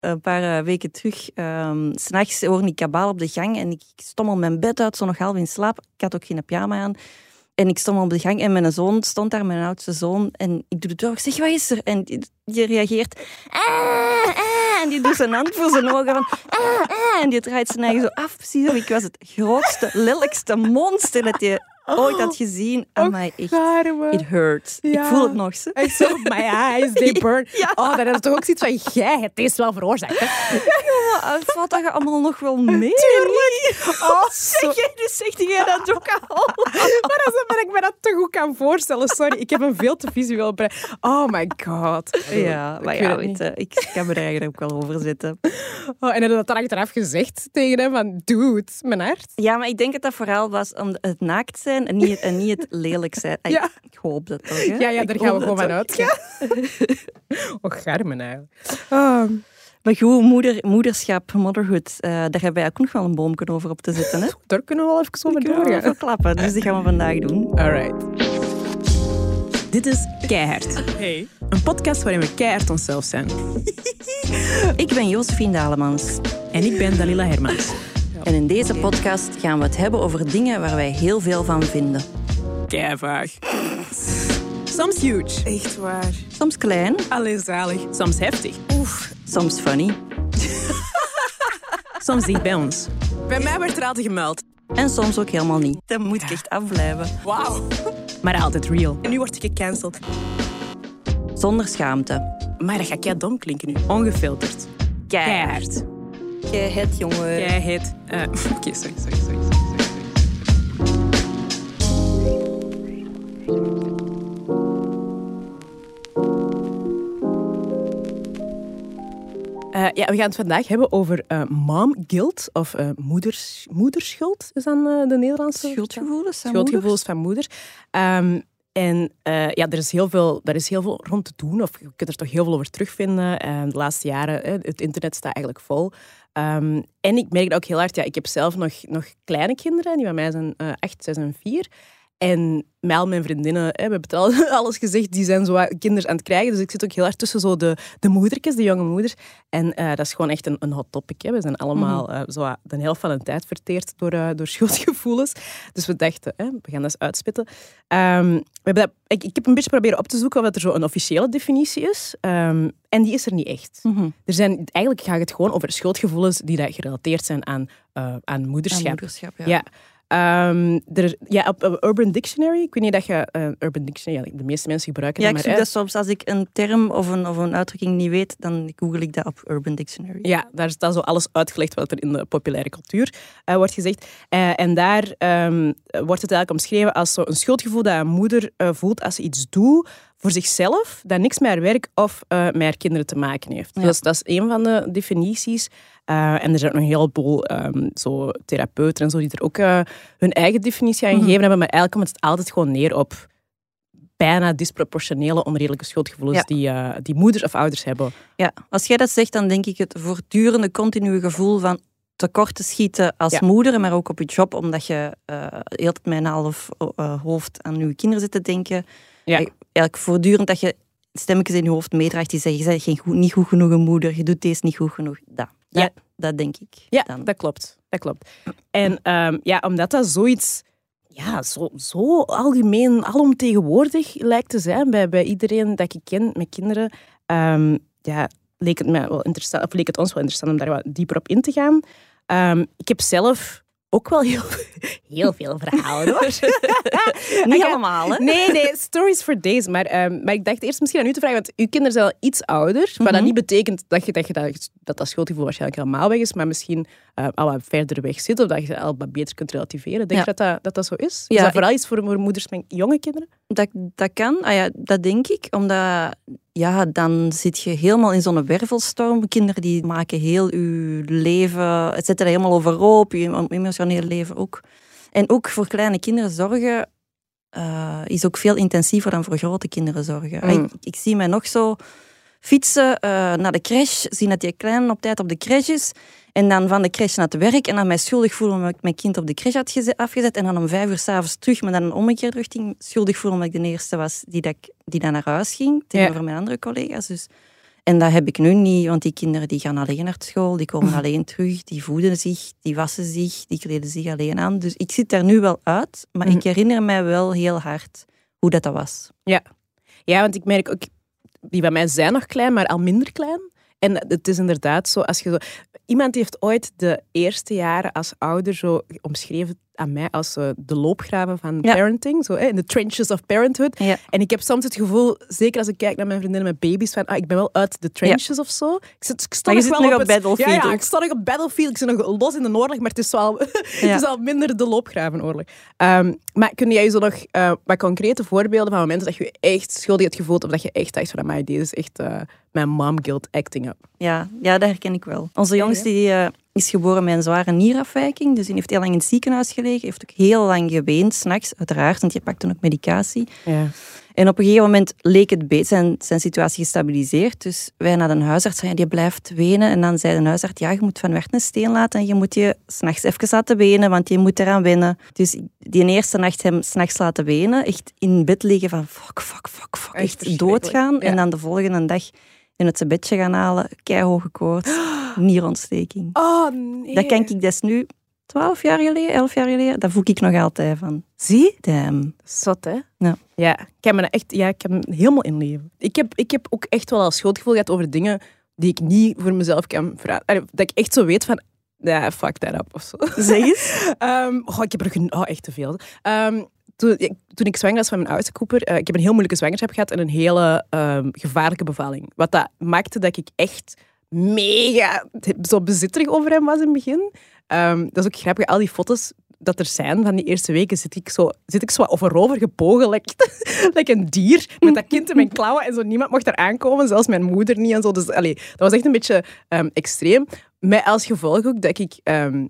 een paar eh, weken terug, um, s'nachts hoorde ik kabaal op de gang en ik stommel mijn bed uit, zo nog half in slaap. Ik had ook geen pyjama aan. En ik stond op de gang en mijn zoon stond daar, mijn oudste zoon. En ik doe de deur, ik zeg, wat is er? En die, reageert, ah, ah, en die doet zijn hand voor zijn ogen van, ah, en die draait zijn eigen zo af. Precies ik was het grootste, lelijkste monster dat je ooit had gezien. aan mij echt, it hurts. Ik voel het nog. I saw my eyes, they burn. Ja. Oh, dat is toch ook zoiets van, jij het is wel veroorzaakt. Hè? Maar valt dat allemaal nog wel mee? Tuurlijk. Oh, zeg jij, dus zegt jij dat ook al? maar als ik me dat te goed kan voorstellen. Sorry, ik heb een veel te visueel brein. Oh my god. Ja, maar ik ja, weet, ik kan me er eigenlijk ook wel over zitten. Oh, en heb je dat dan achteraf gezegd tegen hem? Van, dude, mijn hart. Ja, maar ik denk dat dat vooral was om het naakt zijn en niet, en niet het lelijk zijn. Ja. Ik, hoop dat toch. Hè? Ja, ja, daar gaan we gewoon van uit. Ja. oh, garmen eigenlijk. Oh. Maar goed, moeder, moederschap, motherhood, uh, daar hebben wij ook nog wel een boomje over op te zetten. Hè? Daar kunnen we wel even over doorgaan. verklappen, dus die gaan we vandaag doen. Alright. Dit is Keihard. Hey. Een podcast waarin we keihard onszelf zijn. ik ben Josephine Dalemans. En ik ben Dalila Hermans. En in deze podcast gaan we het hebben over dingen waar wij heel veel van vinden. Keivaag. Soms huge. Echt waar. Soms klein. Alleen zalig. Soms heftig. Oef. Soms funny. soms dicht bij ons. Bij mij werd er altijd gemeld. En soms ook helemaal niet. Dan moet ik echt afblijven. Wauw. Maar altijd real. En nu word ik gecanceld. Zonder schaamte. Maar dat gaat jij dom klinken nu. Ongefilterd. Keihard. Jij het, jongen. Jij het. Uh, Oké, sorry, sorry, sorry. sorry. Uh, ja, we gaan het vandaag hebben over uh, mom guilt of uh, moeders, moederschuld, is dan de Nederlandse schuldgevoelens. Schuldgevoelens van moeder. Um, en ja, er is, heel veel, er is heel veel rond te doen, of je kunt er toch heel veel over terugvinden. de laatste jaren, het internet staat eigenlijk vol. Um, en ik merk ook heel hard, ja, ik heb zelf nog, nog kleine kinderen, die bij mij zijn acht, zes en vier. En met al mijn vriendinnen, hè, we hebben het al alles gezegd, die zijn zo kinderen aan het krijgen. Dus ik zit ook heel hard tussen zo de, de moedertjes, de jonge moeders. En uh, dat is gewoon echt een, een hot topic. Hè. We zijn allemaal uh, zo de helft van de tijd verteerd door, uh, door schuldgevoelens. Dus we dachten, hè, we gaan dat eens uitspitten. Um, we hebben dat, ik, ik heb een beetje proberen op te zoeken of er zo een officiële definitie is. Um, en die is er niet echt. Mm -hmm. er zijn, eigenlijk gaat het gewoon over schuldgevoelens die dat gerelateerd zijn aan, aan moederschap. Aan moederschap ja. ja. Um, er, ja, op, Urban Dictionary, ik weet niet dat je uh, Urban Dictionary, ja, de meeste mensen gebruiken ja, dat maar. Ja, ik zoek dat soms als ik een term of een, of een uitdrukking niet weet, dan google ik dat op Urban Dictionary. Ja, daar staat zo alles uitgelegd wat er in de populaire cultuur uh, wordt gezegd. Uh, en daar um, wordt het eigenlijk omschreven als zo een schuldgevoel dat een moeder voelt als ze iets doet voor zichzelf, dat niks met haar werk of met haar kinderen te maken heeft. Ja. Dus dat is een van de definities. Uh, en er zijn nog een heleboel um, zo therapeuten en zo die er ook uh, hun eigen definitie aan gegeven mm. hebben. Maar eigenlijk komt het altijd gewoon neer op bijna disproportionele onredelijke schuldgevoelens ja. die, uh, die moeders of ouders hebben. Ja, als jij dat zegt, dan denk ik het voortdurende, continue gevoel van tekort te schieten als ja. moeder, maar ook op je job, omdat je uh, heel met een half uh, hoofd aan je kinderen zit te denken. Ja. Eigenlijk voortdurend dat je stemmetjes in je hoofd meedraagt die zeggen, je bent geen goed, niet goed genoeg een moeder, je doet deze niet goed genoeg. Dat. Dat, ja. dat denk ik. Ja, dan. dat klopt. Dat klopt. En um, ja, omdat dat zoiets ja, zo, zo algemeen, alomtegenwoordig lijkt te zijn bij, bij iedereen dat ik ken met kinderen, um, ja, leek het, mij wel interessant, of leek het ons wel interessant om daar wat dieper op in te gaan. Um, ik heb zelf ook wel heel, heel veel verhalen hoor. Niet allemaal, hè? Nee, nee, stories for days. Maar, um, maar ik dacht eerst misschien aan u te vragen, want uw kinderen zijn al iets ouder. Maar mm -hmm. dat niet betekent dat je, dat, je dat, dat, dat schuldgevoel waarschijnlijk helemaal weg is, maar misschien uh, al wat verder weg zit of dat je al wat beter kunt relativeren. Denk je ja. dat, dat, dat dat zo is? Ja, is dat vooral iets voor, voor moeders met jonge kinderen? Dat, dat kan, ah ja, dat denk ik. Omdat ja, dan zit je helemaal in zo'n wervelstorm. Kinderen die maken heel je leven, het zetten helemaal overhoop, je emotionele leven ook. En ook voor kleine kinderen zorgen uh, is ook veel intensiever dan voor grote kinderen zorgen. Mm. Ik, ik, zie mij nog zo fietsen uh, naar de crash, zien dat die klein op tijd op de crash is. En dan van de crash naar het werk en dan mij schuldig voelen omdat ik mijn kind op de crash had afgezet. En dan om vijf uur s'avonds terug, maar dan een omgekeerde richting. Schuldig voelen omdat ik de eerste was die, dat, die dan naar huis ging, tegenover ja. mijn andere collega's. Dus. En dat heb ik nu niet, want die kinderen die gaan alleen naar school, die komen alleen terug, die voeden zich, die wassen zich, die kleden zich alleen aan. Dus ik zit daar nu wel uit, maar Mhm. ik herinner mij wel heel hard hoe dat, dat was. Ja. ja, want ik merk ook, die van mij zijn nog klein, maar al minder klein. En het is inderdaad zo, als je zo... Iemand heeft ooit de eerste jaren als ouder zo omschreven aan mij als eh, de loopgraven van Ja. parenting. Zo, in de trenches of parenthood. Ja. En ik heb soms het gevoel, zeker als ik kijk naar mijn vriendinnen met baby's, van ah, ik ben wel uit de trenches of zo. Ik, zit, ik sta nog wel nog op het- battlefield Ja, ja, ik sta nog op battlefield. Ik zit nog los in de oorlog, maar het is wel, het is al minder de loopgravenoorlog. Ehm, maar kun jij zo nog eh, wat concrete voorbeelden van momenten dat je echt schuldig hebt gevoeld of dat je echt dacht van, amai, dit is echt eh, mijn mom guilt acting up. Ja, ja, dat herken ik wel. Onze jongste die, eh, is geboren met een zware nierafwijking, dus die heeft heel lang in het ziekenhuis gelegen, heeft ook heel lang geweend, s'nachts, uiteraard, want je pakt toen ook medicatie. Ja. En op een gegeven moment leek het beter, zijn, zijn situatie gestabiliseerd. Dus wij naar de huisarts, die blijft wenen. En dan zei de huisarts, ja, je moet van weg een steen laten en je moet je s'nachts even laten wenen, want je moet eraan wennen. Dus die eerste nacht hem s'nachts laten wenen, echt in bed liggen van fuck, fuck, fuck, fuck, Echt doodgaan. ja. En dan de volgende dag in het bedje gaan halen, keihoge koorts, nierontsteking. Oh, nee. Dat kan ik dus nu, twaalf jaar geleden, elf jaar geleden, daar voel ik nog altijd van. Zie? Damn. Zot, hè? Ja. Ja, ik heb me echt ja, ik heb me helemaal inleven. Ik heb, ik heb ook echt wel al schuldgevoel gehad over dingen die ik niet voor mezelf kan vragen. Dat ik echt zo weet van, ja, fuck that up of zo. Zeg eens. Ehm, oh, ik heb er oh, echt te veel. Ehm, toen, toen ik zwanger was van mijn oudste eh, ik heb een heel moeilijke zwangerschap gehad en een hele ehm, gevaarlijke bevalling. Wat dat maakte dat ik echt mega zo bezitterig over hem was in het begin. Ehm, dat is ook grappig, al die foto's dat er zijn van die eerste weken, zit ik zo, zit ik zo overover gebogen, like, like een dier, met dat kind in mijn klauwen en zo. Niemand mocht er aankomen, zelfs mijn moeder niet en zo. Dus allee, dat was echt een beetje ehm, extreem. Met als gevolg ook dat ik... ehm,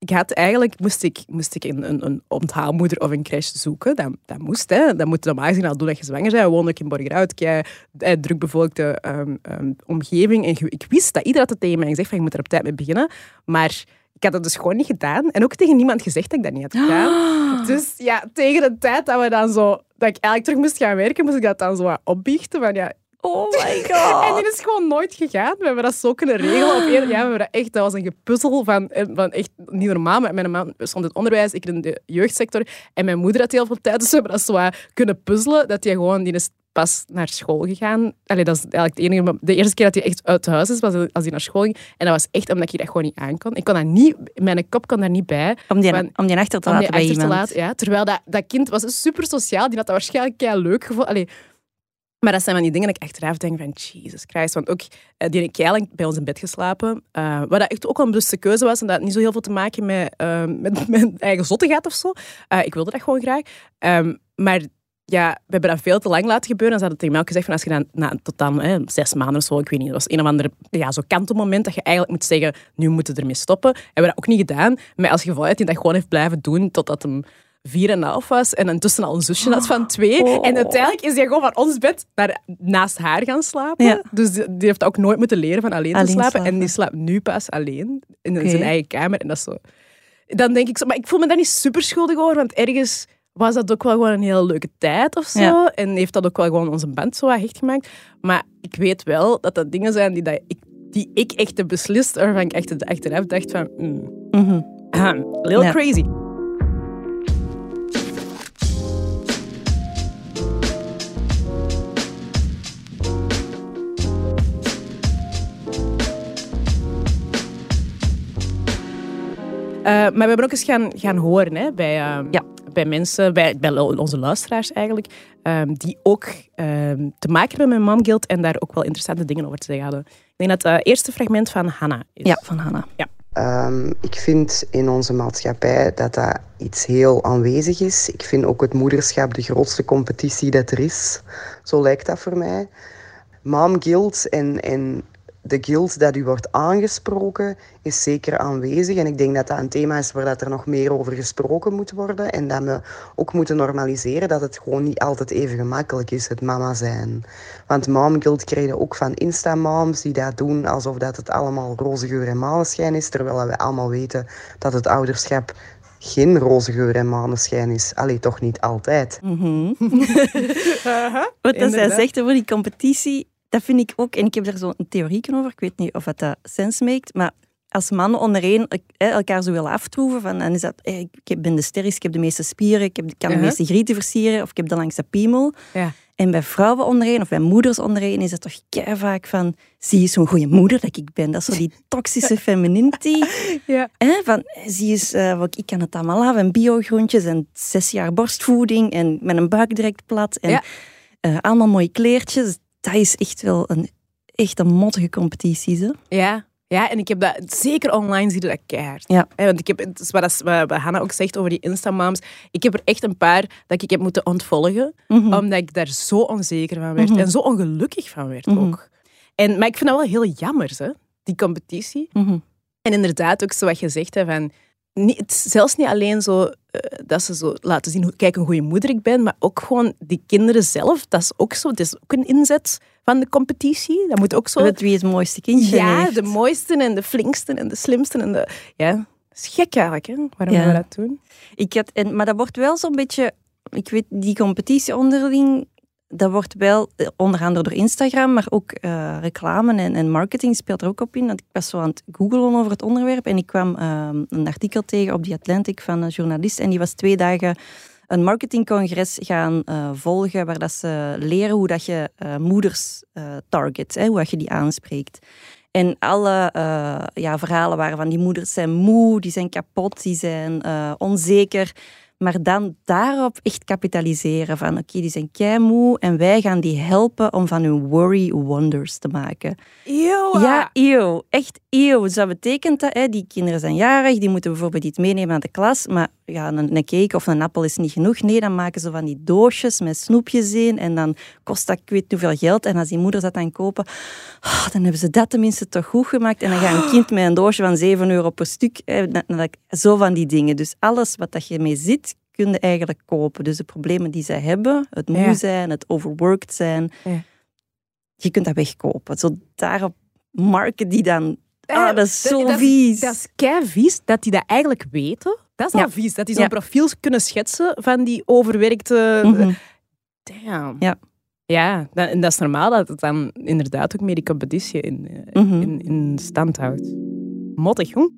ik had eigenlijk, moest ik, moest ik een, een, een onthaalmoeder of een crash zoeken. Dat, dat moest, hè. Dat moet je normaal gezien al doen als je zwanger bent. Woonden ook in Borgerhout, kei eh, drukbevolkte ehm, ehm, omgeving. En ik wist dat iedereen had het tegen mij gezegd van je moet er op tijd mee beginnen. Maar ik had dat dus gewoon niet gedaan. En ook tegen niemand gezegd dat ik dat niet had gedaan. Dus ja, tegen de tijd dat we dan zo... Dat ik eigenlijk terug moest gaan werken, moest ik dat dan zo wat opbiechten. Van ja, Oh my en god. die is gewoon nooit gegaan. We hebben dat zo kunnen regelen. Op één, ja, we hebben dat echt, dat was een gepuzzel van, eh, van echt niet normaal. Met Mijn man stond in het onderwijs, ik in de jeugdsector. En mijn moeder had heel veel tijd, dus we hebben dat zo kunnen puzzelen. Dat hij gewoon, die is pas naar school gegaan. Allee, dat is eigenlijk de, enige, de eerste keer dat hij echt uit huis is, was als hij naar school ging. En dat was echt omdat ik dat gewoon niet aankon. Ik kon dat niet, mijn kop kon daar niet bij. Om die, Van- om die achter te Om die laten bij achter te laten, ja. Terwijl dat, dat kind was super sociaal. Die had dat waarschijnlijk leuk gevonden. Maar dat zijn van die dingen dat ik achteraf denk van Jesus Christ. Want ook, eh, die heeft keilang bij ons in bed geslapen. eh wat dat echt ook wel een bewuste keuze was. En dat had niet zo heel veel te maken met, eh, met mijn eigen zottigheid of zo. Ik wilde dat gewoon graag. Ehm, maar ja, we hebben dat veel te lang laten gebeuren. En ze hadden tegen mij ook gezegd van als je dan na, tot dan hè, zes maanden of zo, ik weet niet, dat was een of ander ja, zo dat je eigenlijk moet zeggen, nu moeten we ermee stoppen. Hebben we dat ook niet gedaan. Maar als geval heeft hij dat gewoon heeft blijven doen totdat hem vier en een half was en intussen al een zusje had van twee. Oh. En uiteindelijk is hij gewoon van ons bed naar, naast haar gaan slapen. Ja. Dus die, die heeft ook nooit moeten leren van alleen, Alleen te slapen. slapen. En die slaapt nu pas alleen in zijn eigen kamer. En dat is zo... Dan denk ik zo... Maar ik voel me daar niet super schuldig over, want ergens was dat ook wel gewoon een hele leuke tijd of zo. Ja. En heeft dat ook wel gewoon onze band zo hecht gemaakt. Maar ik weet wel dat dat dingen zijn die, dat ik, die ik echt heb beslist, waarvan ik echt achteraf dacht van... mm, Mhm. ahem, little Ja. crazy. Maar we hebben ook eens gaan, gaan horen hè, bij, eh, Ja. bij mensen, bij, bij onze luisteraars eigenlijk, ehm, die ook ehm, te maken hebben met Mom en daar ook wel interessante dingen over te zeggen hadden. Ik denk dat het eerste fragment van Hannah is. Ja, van Hanna. Ehm, ik vind in onze maatschappij dat dat iets heel aanwezig is. Ik vind ook het moederschap de grootste competitie dat er is. Zo lijkt dat voor mij. Mom guilt en, en de guilt dat u wordt aangesproken is zeker aanwezig. En ik denk dat dat een thema is waar dat er nog meer over gesproken moet worden. En dat we ook moeten normaliseren dat het gewoon niet altijd even gemakkelijk is, het mama zijn. Want mom guilt krijg je ook van Insta-moms die dat doen alsof dat het allemaal roze geur en maneschijn is. Terwijl we allemaal weten dat het ouderschap geen roze geur en maneschijn is. Allee, toch niet altijd. Mhm. Wat dat zij Inderdaad. zegt over die competitie, dat vind ik ook. En ik heb daar zo'n theorie over. Ik weet niet of dat sens maakt. Maar als mannen ondereen elkaar zo willen aftroeven, van, dan is dat, ik ben de sterkste, ik heb de meeste spieren, ik, heb, ik kan de meeste grieten versieren, of ik heb de langste piemel. Ja. En bij vrouwen ondereen, of bij moeders ondereen, is het toch kei vaak van, zie je zo'n goede moeder dat ik ben? Dat is zo die toxische femininity. Ja. Van, zie eens, eh, wat- ik kan het allemaal af, en biogroentjes, en zes jaar borstvoeding, en met een buik direct plat, en Ja. eh, allemaal mooie kleertjes. Dat is echt wel een, echt een mottige competitie. Hè? Ja. Ja, en ik heb dat zeker online zie je dat keihard. Ja. Want ik heb, het is wat, dat- wat, Hanna ook zegt over die Instamoms. Ik heb er echt een paar dat ik heb moeten ontvolgen, Mhm. omdat ik daar zo onzeker van werd Mhm. en zo ongelukkig van werd Mhm. ook. En, maar ik vind dat wel heel jammer, hè, die competitie. En inderdaad, ook zo wat je zegt, hè, van, niet, het zelfs niet alleen zo eh, dat ze zo laten zien, hoe, kijk, een goede moeder ik ben, maar ook gewoon die kinderen zelf, dat is ook zo. Het is ook een inzet van de competitie. Dat moet ook zo... Met wie het mooiste kindje Ja, heeft. de mooiste en de flinkste en de slimste. En de, ja, dat is gek eigenlijk, hè, waarom Ja. we dat doen. Ik had, en, maar dat wordt wel zo'n beetje... Ik weet, die competitie onderling... Dat wordt wel, eh, onder andere door Instagram, maar ook eh, reclame en, en marketing speelt er ook op in. Want ik was zo aan het googlen over het onderwerp en ik kwam ehm, een artikel tegen op The Atlantic van een journalist. En die was twee dagen een marketingcongres gaan eh, volgen, waar dat ze leren hoe dat je moeders target, hè, hoe dat je die aanspreekt. En alle ja, verhalen waren van die moeders zijn moe, die zijn kapot, die zijn onzeker. Maar dan daarop echt kapitaliseren van oké, die zijn keimoe en wij gaan die helpen om van hun worry wonders te maken. Eeuw. Ja, eeuw. Echt eeuw. Dus dat betekent dat, hè, die kinderen zijn jarig, die moeten bijvoorbeeld iets meenemen naar de klas, maar ja, een, een cake of een appel is niet genoeg. Nee, dan maken ze van die doosjes met snoepjes in en dan kost dat ik weet hoeveel geld. En als die moeders dat dan kopen, ah, dan hebben ze dat tenminste toch goed gemaakt. En dan gaat een kind met een doosje van 7 euro per stuk, hè, zo van die dingen. Dus alles wat dat je mee zit, kun je eigenlijk kopen. Dus de problemen die zij hebben, het moe Ja. zijn, het overworked zijn, Ja. je kunt dat wegkopen. Zo daarop marken die dan... Ah, dat is zo dat, vies. Dat is kei vies dat die dat eigenlijk weten. Dat is al Ja. vies. Dat die zo'n profiel kunnen schetsen van die overwerkte... Mhm. Damn. Ja. Ja, dat, en dat is normaal dat het dan inderdaad ook meer die competitie in, eh, Mhm. in, in stand houdt. Mottig, jong.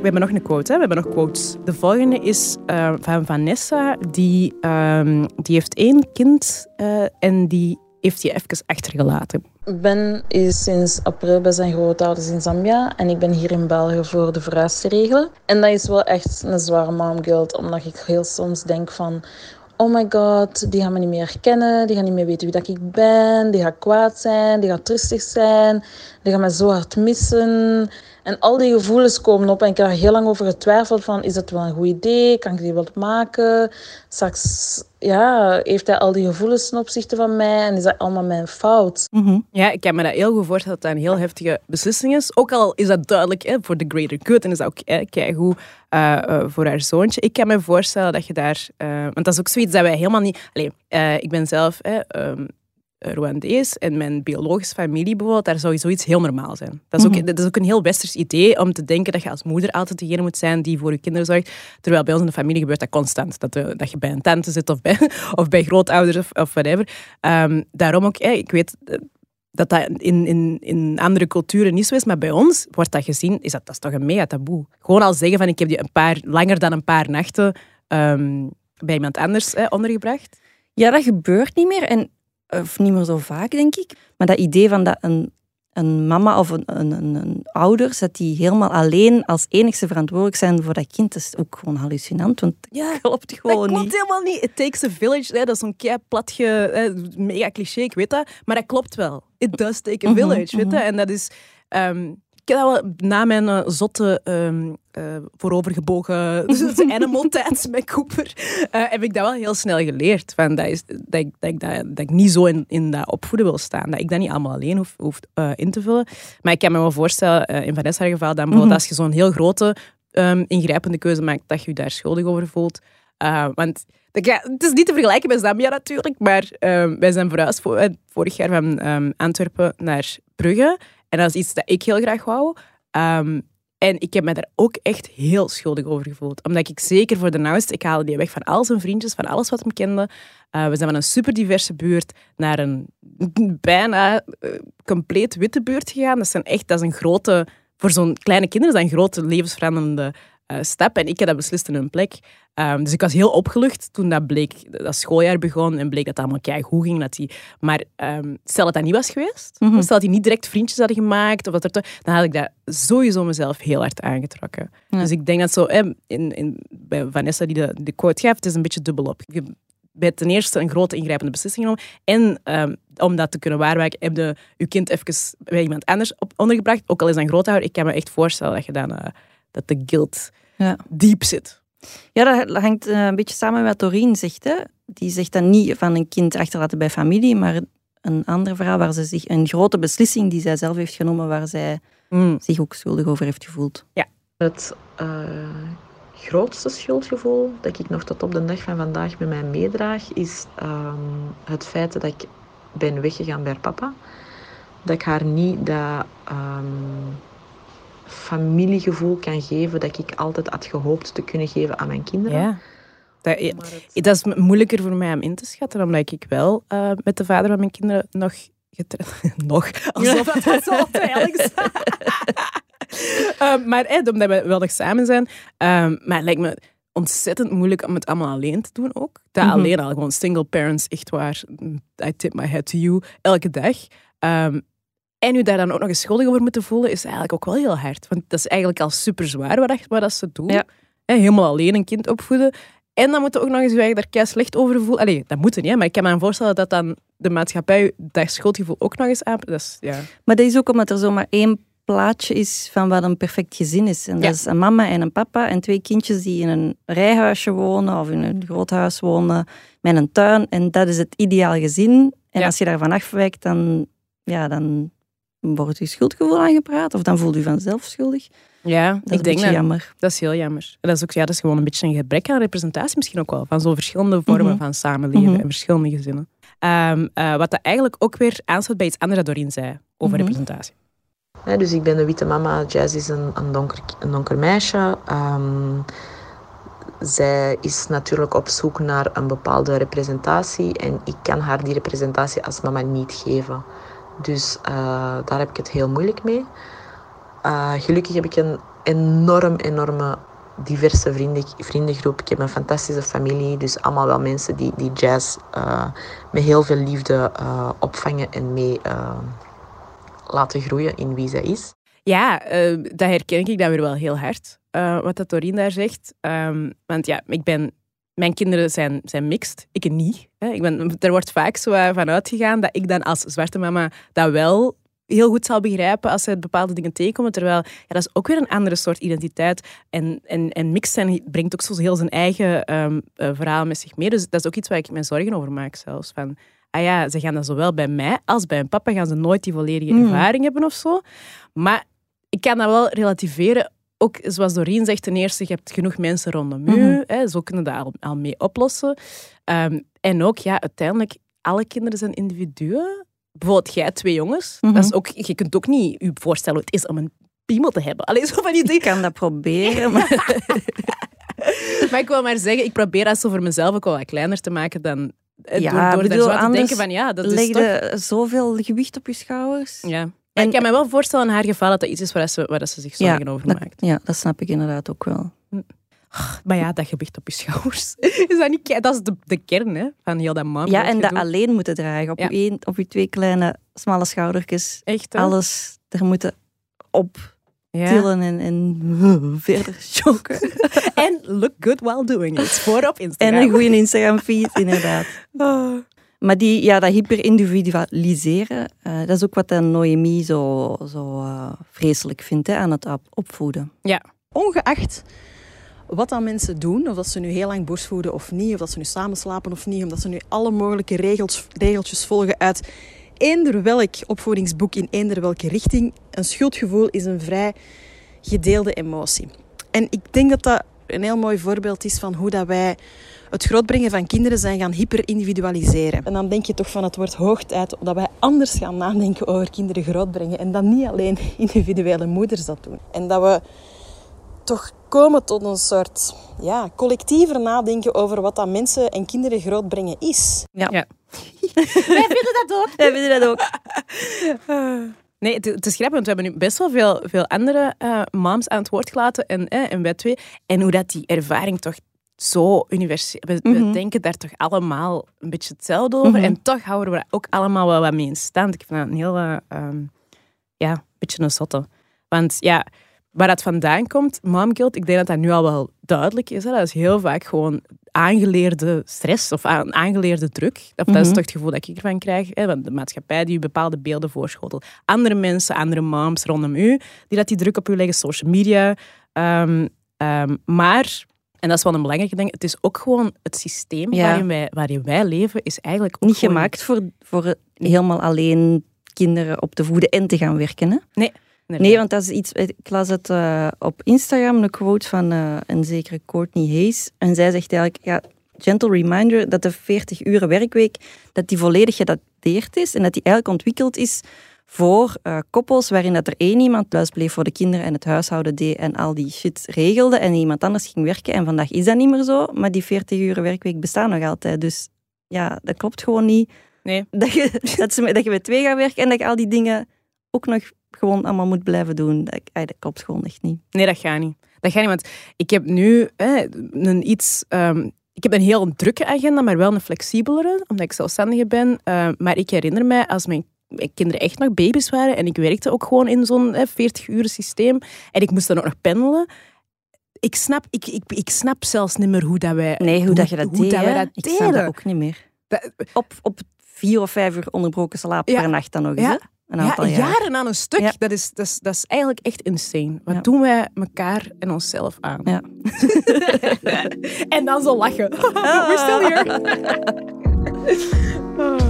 We hebben nog een quote, hè? we hebben nog quotes. De volgende is eh, van Vanessa. Die, ehm, die heeft één kind eh, en die heeft die even achtergelaten. Ben is sinds april bij zijn grootouders in Zambia en ik ben hier in België voor de verhuis te regelen. En dat is wel echt een zware mom guilt, omdat ik heel soms denk van... Oh my god, die gaan me niet meer herkennen, die gaan niet meer weten wie dat ik ben, die gaat kwaad zijn, die gaat tristig zijn, die gaan me zo hard missen. En al die gevoelens komen op en ik heb er heel lang over getwijfeld van, is dat wel een goed idee, kan ik die wel maken? Straks, ja, heeft hij al die gevoelens ten opzichte van mij en is dat allemaal mijn fout? Mhm. Ja, ik kan me dat heel goed voorstellen dat dat een heel heftige beslissing is. Ook al is dat duidelijk hè, voor de greater good en is dat ook eh, keigoed eh, eh, voor haar zoontje. Ik kan me voorstellen dat je daar... eh, want dat is ook zoiets dat wij helemaal niet... Allee, eh, ik ben zelf eh, ehm, Rwandees en mijn biologische familie bijvoorbeeld, daar zou zoiets heel normaal zijn. Dat is, ook, Mhm. dat is ook een heel westers idee om te denken dat je als moeder altijd degene moet zijn die voor je kinderen zorgt. Terwijl bij ons in de familie gebeurt dat constant. Dat, eh, dat je bij een tante zit of bij, of bij grootouders of, of whatever. Ehm, daarom ook, eh, ik weet eh, dat dat in, in, in andere culturen niet zo is, maar bij ons wordt dat gezien, is dat, dat is toch een mega taboe. Gewoon al zeggen van ik heb die een paar, langer dan een paar nachten ehm, bij iemand anders eh, ondergebracht. Ja, dat gebeurt niet meer. En, of niet meer zo vaak, denk ik. Maar dat idee van dat een, een mama of een, een, een, een ouders, dat die helemaal alleen als enigste verantwoordelijk zijn voor dat kind, dat is ook gewoon hallucinant. Want dat Ja, klopt gewoon dat klopt niet. helemaal niet. It takes a village. Hè, dat is zo'n kei platje, hè, mega cliché, ik weet dat. Maar dat klopt wel. It does take a Mhm, village, weet je. En dat is... ehm, ik heb dat wel na mijn eh, zotte ehm eh, voorovergebogen animal tijd met Cooper, eh, heb ik dat wel heel snel geleerd. Van dat, is, dat, ik, dat, ik, dat, dat ik niet zo in, in dat opvoeden wil staan. Dat ik dat niet allemaal alleen hoef, hoef in te vullen. Maar ik kan me wel voorstellen, in Vanessa geval, dat bijvoorbeeld Mhm. als je zo'n heel grote ehm, ingrijpende keuze maakt, dat je je daar schuldig over voelt. Want ja, het is niet te vergelijken met Zambia natuurlijk, maar ehm, wij zijn verhuisd vo- vorig jaar van Antwerpen naar Brugge. En dat is iets dat ik heel graag wou. Ehm, en ik heb me daar ook echt heel schuldig over gevoeld. Omdat ik zeker voor de nauwste, ik haalde die weg van al zijn vriendjes, van alles wat hem kende. Eh, we zijn van een super diverse buurt naar een bijna eh, compleet witte buurt gegaan. Dat, zijn echt, dat is een grote, voor zo'n kleine kinderen, dat een grote levensveranderende stap. En ik heb dat beslist in hun plek. Ehm, dus ik was heel opgelucht toen dat bleek, dat schooljaar begon en bleek dat het allemaal goed ging. Dat die, maar ehm, stel dat dat niet was geweest, of stel dat die niet direct vriendjes hadden gemaakt, of wat er te- dan had ik dat sowieso mezelf heel hard aangetrokken. Ja. Dus ik denk dat zo, hè, in, in, bij Vanessa die de, de quote het is een beetje dubbelop. Je bij ten eerste een grote ingrijpende beslissing genomen. En ehm, om dat te kunnen waarmaken, heb je je kind even bij iemand anders op, ondergebracht. Ook al is dat een grootouder, ik kan me echt voorstellen dat je dan eh, dat de guilt Ja. diep zit. Ja, dat hangt eh, een beetje samen met wat Doreen zegt. Hè. Die zegt dan niet van een kind achterlaten bij familie, maar een ander verhaal waar ze zich een grote beslissing die zij zelf heeft genomen, waar zij Mm. zich ook schuldig over heeft gevoeld. Het eh, grootste schuldgevoel dat ik nog tot op de dag van vandaag met mij meedraag, is ehm, het feit dat ik ben weggegaan bij haar papa. Dat ik haar niet dat ehm, familiegevoel kan geven dat ik altijd had gehoopt te kunnen geven aan mijn kinderen. Ja. Dat, ja, Maar het- dat is moeilijker voor mij om in te schatten, omdat ik wel eh, met de vader van mijn kinderen nog nog? Alsof dat dat zo veilig is. Eh, maar eh, omdat we wel nog samen zijn. ehm, maar het lijkt me ontzettend moeilijk om het allemaal alleen te doen ook. Dat Mhm. alleen al, gewoon single parents, echt waar. I tip my head to you, elke dag. Ehm, en u daar dan ook nog eens schuldig over moeten voelen, is eigenlijk ook wel heel hard. Want dat is eigenlijk al super zwaar wat, wat dat ze doen. Ja. Helemaal alleen een kind opvoeden. En dan moet je ook nog eens je daar kei slecht over voelen. Allee, dat moet niet, maar ik kan me voorstellen dat dan de maatschappij dat schuldgevoel ook nog eens aan... Dat is, ja. Maar dat is ook omdat er zomaar één plaatje is van wat een perfect gezin is. En dat Ja. is een mama en een papa en twee kindjes die in een rijhuisje wonen of in een groot huis wonen met een tuin. En dat is het ideaal gezin. En Ja. als je daarvan afwijkt, dan, ja, dan wordt je schuldgevoel aangepraat of dan voelt u vanzelf schuldig. Ja, Dat is ik een denk dat. jammer. Dat is heel jammer. En dat is ook ja, dat is gewoon een beetje een gebrek aan representatie misschien ook wel. Van zo verschillende vormen Mhm. van samenleven Mhm. en verschillende gezinnen. Ehm, eh, wat dat eigenlijk ook weer aansluit bij iets anders dat Doreen zei over Mhm. representatie. Hè, dus ik ben een witte mama, Jazz is een, een, donker, een donker meisje. Ehm, zij is natuurlijk op zoek naar een bepaalde representatie en ik kan haar die representatie als mama niet geven. Dus eh, daar heb ik het heel moeilijk mee. Eh, gelukkig heb ik een enorm, enorme diverse vrienden, vriendengroep. Ik heb een fantastische familie, dus allemaal wel mensen die, die jazz eh, met heel veel liefde opvangen en mee laten groeien in wie zij is. Ja, dat herken ik dan weer wel heel hard. wat dat Doreen daar zegt. Ehm, want ja, ik ben, mijn kinderen zijn, zijn mixed. Ik niet. Hè. Ik ben, er wordt vaak zo eh, van uitgegaan dat ik dan als zwarte mama dat wel heel goed zal begrijpen als ze bepaalde dingen tegenkomen. Terwijl ja, dat is ook weer een andere soort identiteit. En, en, en mixed zijn brengt ook zo heel zijn eigen ehm, eh, verhaal met zich mee. Dus dat is ook iets waar ik me zorgen over maak zelfs. Van, ah ja, ze gaan dat zowel bij mij als bij een papa gaan ze nooit die volledige Mm. ervaring hebben of zo. Maar ik kan dat wel relativeren. Ook zoals Doreen zegt, ten eerste, je hebt genoeg mensen rondom. Mhm. Hè, zo kunnen dat al, al mee oplossen. Ehm, en ook, ja, uiteindelijk, alle kinderen zijn individuen. Bijvoorbeeld jij, twee jongens. Mhm. dat is ook, je kunt ook niet je voorstellen hoe het is om een piemel te hebben. Allee, zo van die Ik kan dat proberen, maar Maar ik wil maar zeggen, ik probeer dat zo voor mezelf ook wel wat kleiner te maken dan... eh, Ja, door door daar bedoel, zo aan te denken van, ja, dat is toch... je zoveel gewicht op je schouders. Ja. Maar ik kan me wel voorstellen in haar geval dat dat iets is waar ze, waar ze zich zorgen over dat, maakt. ja, dat snap ik inderdaad ook wel. Maar ja, dat gewicht op je schouders. Is dat, niet, dat is de, de kern hè, van heel dat man. Ja, en dat alleen moeten dragen. Op, Ja. je, één, op je twee kleine, smalle schoudertjes. Echt, hè? Alles er moeten op Ja. tillen en, en verder choken. En look good while doing it. Voor op En Instagram. een goede Instagram-feed, inderdaad. Ah. Maar die, ja, dat hyper-individualiseren, eh, dat is ook wat de Noemi zo, zo eh, vreselijk vindt hè, aan het op- opvoeden. Ongeacht wat dan mensen doen, of dat ze nu heel lang borstvoeden of niet, of dat ze nu samenslapen of niet, omdat ze nu alle mogelijke regels, regeltjes volgen uit eender welk opvoedingsboek in eender welke richting, een schuldgevoel is een vrij gedeelde emotie. En ik denk dat dat een heel mooi voorbeeld is van hoe dat wij het grootbrengen van kinderen zijn gaan hyper-individualiseren. En dan denk je toch van het wordt hoog tijd dat wij anders gaan nadenken over kinderen grootbrengen. En dat niet alleen individuele moeders dat doen. En dat we toch komen tot een soort ja, collectiever nadenken over wat dat mensen en kinderen grootbrengen is. Ja. Ja. Wij vinden dat ook. Wij vinden dat ook. Nee, het, het is grappig, want we hebben nu best wel veel, veel andere eh, moms aan het woord gelaten en, eh, en wij twee. En hoe dat die ervaring toch zo universeel... We, we Mhm. denken daar toch allemaal een beetje hetzelfde over. Mhm. En toch houden we daar ook allemaal wel wat mee in stand. Ik vind dat een heel... eh, ehm, ja, een beetje een zotte. Want ja, waar dat vandaan komt, momguilt, ik denk dat dat nu al wel duidelijk is. Hè. Dat is heel vaak gewoon aangeleerde stress of aan- aangeleerde druk. Of Dat is Mhm. toch het gevoel dat ik ervan krijg. Hè. Want de maatschappij die u bepaalde beelden voorschotelt. Andere mensen, andere moms rondom u, die dat die druk op u leggen, social media. Ehm, ehm, maar, en dat is wel een belangrijke ding, het is ook gewoon het systeem Ja. waarin, wij, waarin wij leven, is eigenlijk ook Niet gewoon- gemaakt voor, voor helemaal alleen kinderen op te voeden en te gaan werken. Hè? Nee, want dat is iets. Ik las het eh, op Instagram, een quote van eh, een zekere Courtney Hayes. En zij zegt eigenlijk: ja, gentle reminder dat de 40 uren werkweek dat die volledig gedateerd is en dat die eigenlijk ontwikkeld is voor eh, koppels waarin dat er één iemand thuis bleef voor de kinderen en het huishouden deed en al die shit regelde en iemand anders ging werken. En vandaag is dat niet meer zo, maar die 40 uren werkweek bestaat nog altijd. Dus ja, dat klopt gewoon niet. Nee. Dat je, dat, ze, dat je met twee gaat werken en dat je al die dingen ook nog gewoon allemaal moet blijven doen. Dat, dat klopt gewoon echt niet. Nee, dat gaat niet. Dat gaat niet, want ik heb nu hè, een iets... ehm, ik heb een heel drukke agenda, maar wel een flexibelere, omdat ik zelfstandige ben. Eh, maar ik herinner mij, als mijn mijn kinderen echt nog baby's waren en ik werkte ook gewoon in zo'n 40-uur systeem en ik moest dan ook nog pendelen. Ik snap, ik, ik, ik snap zelfs niet meer hoe dat wij... Nee, hoe, dat je dat deed. dat wij dat ik snap dat ook niet meer. Dat- Op, op vier of vijf uur onderbroken slaap Ja. per nacht dan nog eens. Ja. hè? Een Ja, aantal jaar. jaren aan een stuk. Ja. Dat, is, dat, is, dat is eigenlijk echt insane. Wat Ja. doen wij elkaar en onszelf aan? Ja. en dan zo lachen. We're still here.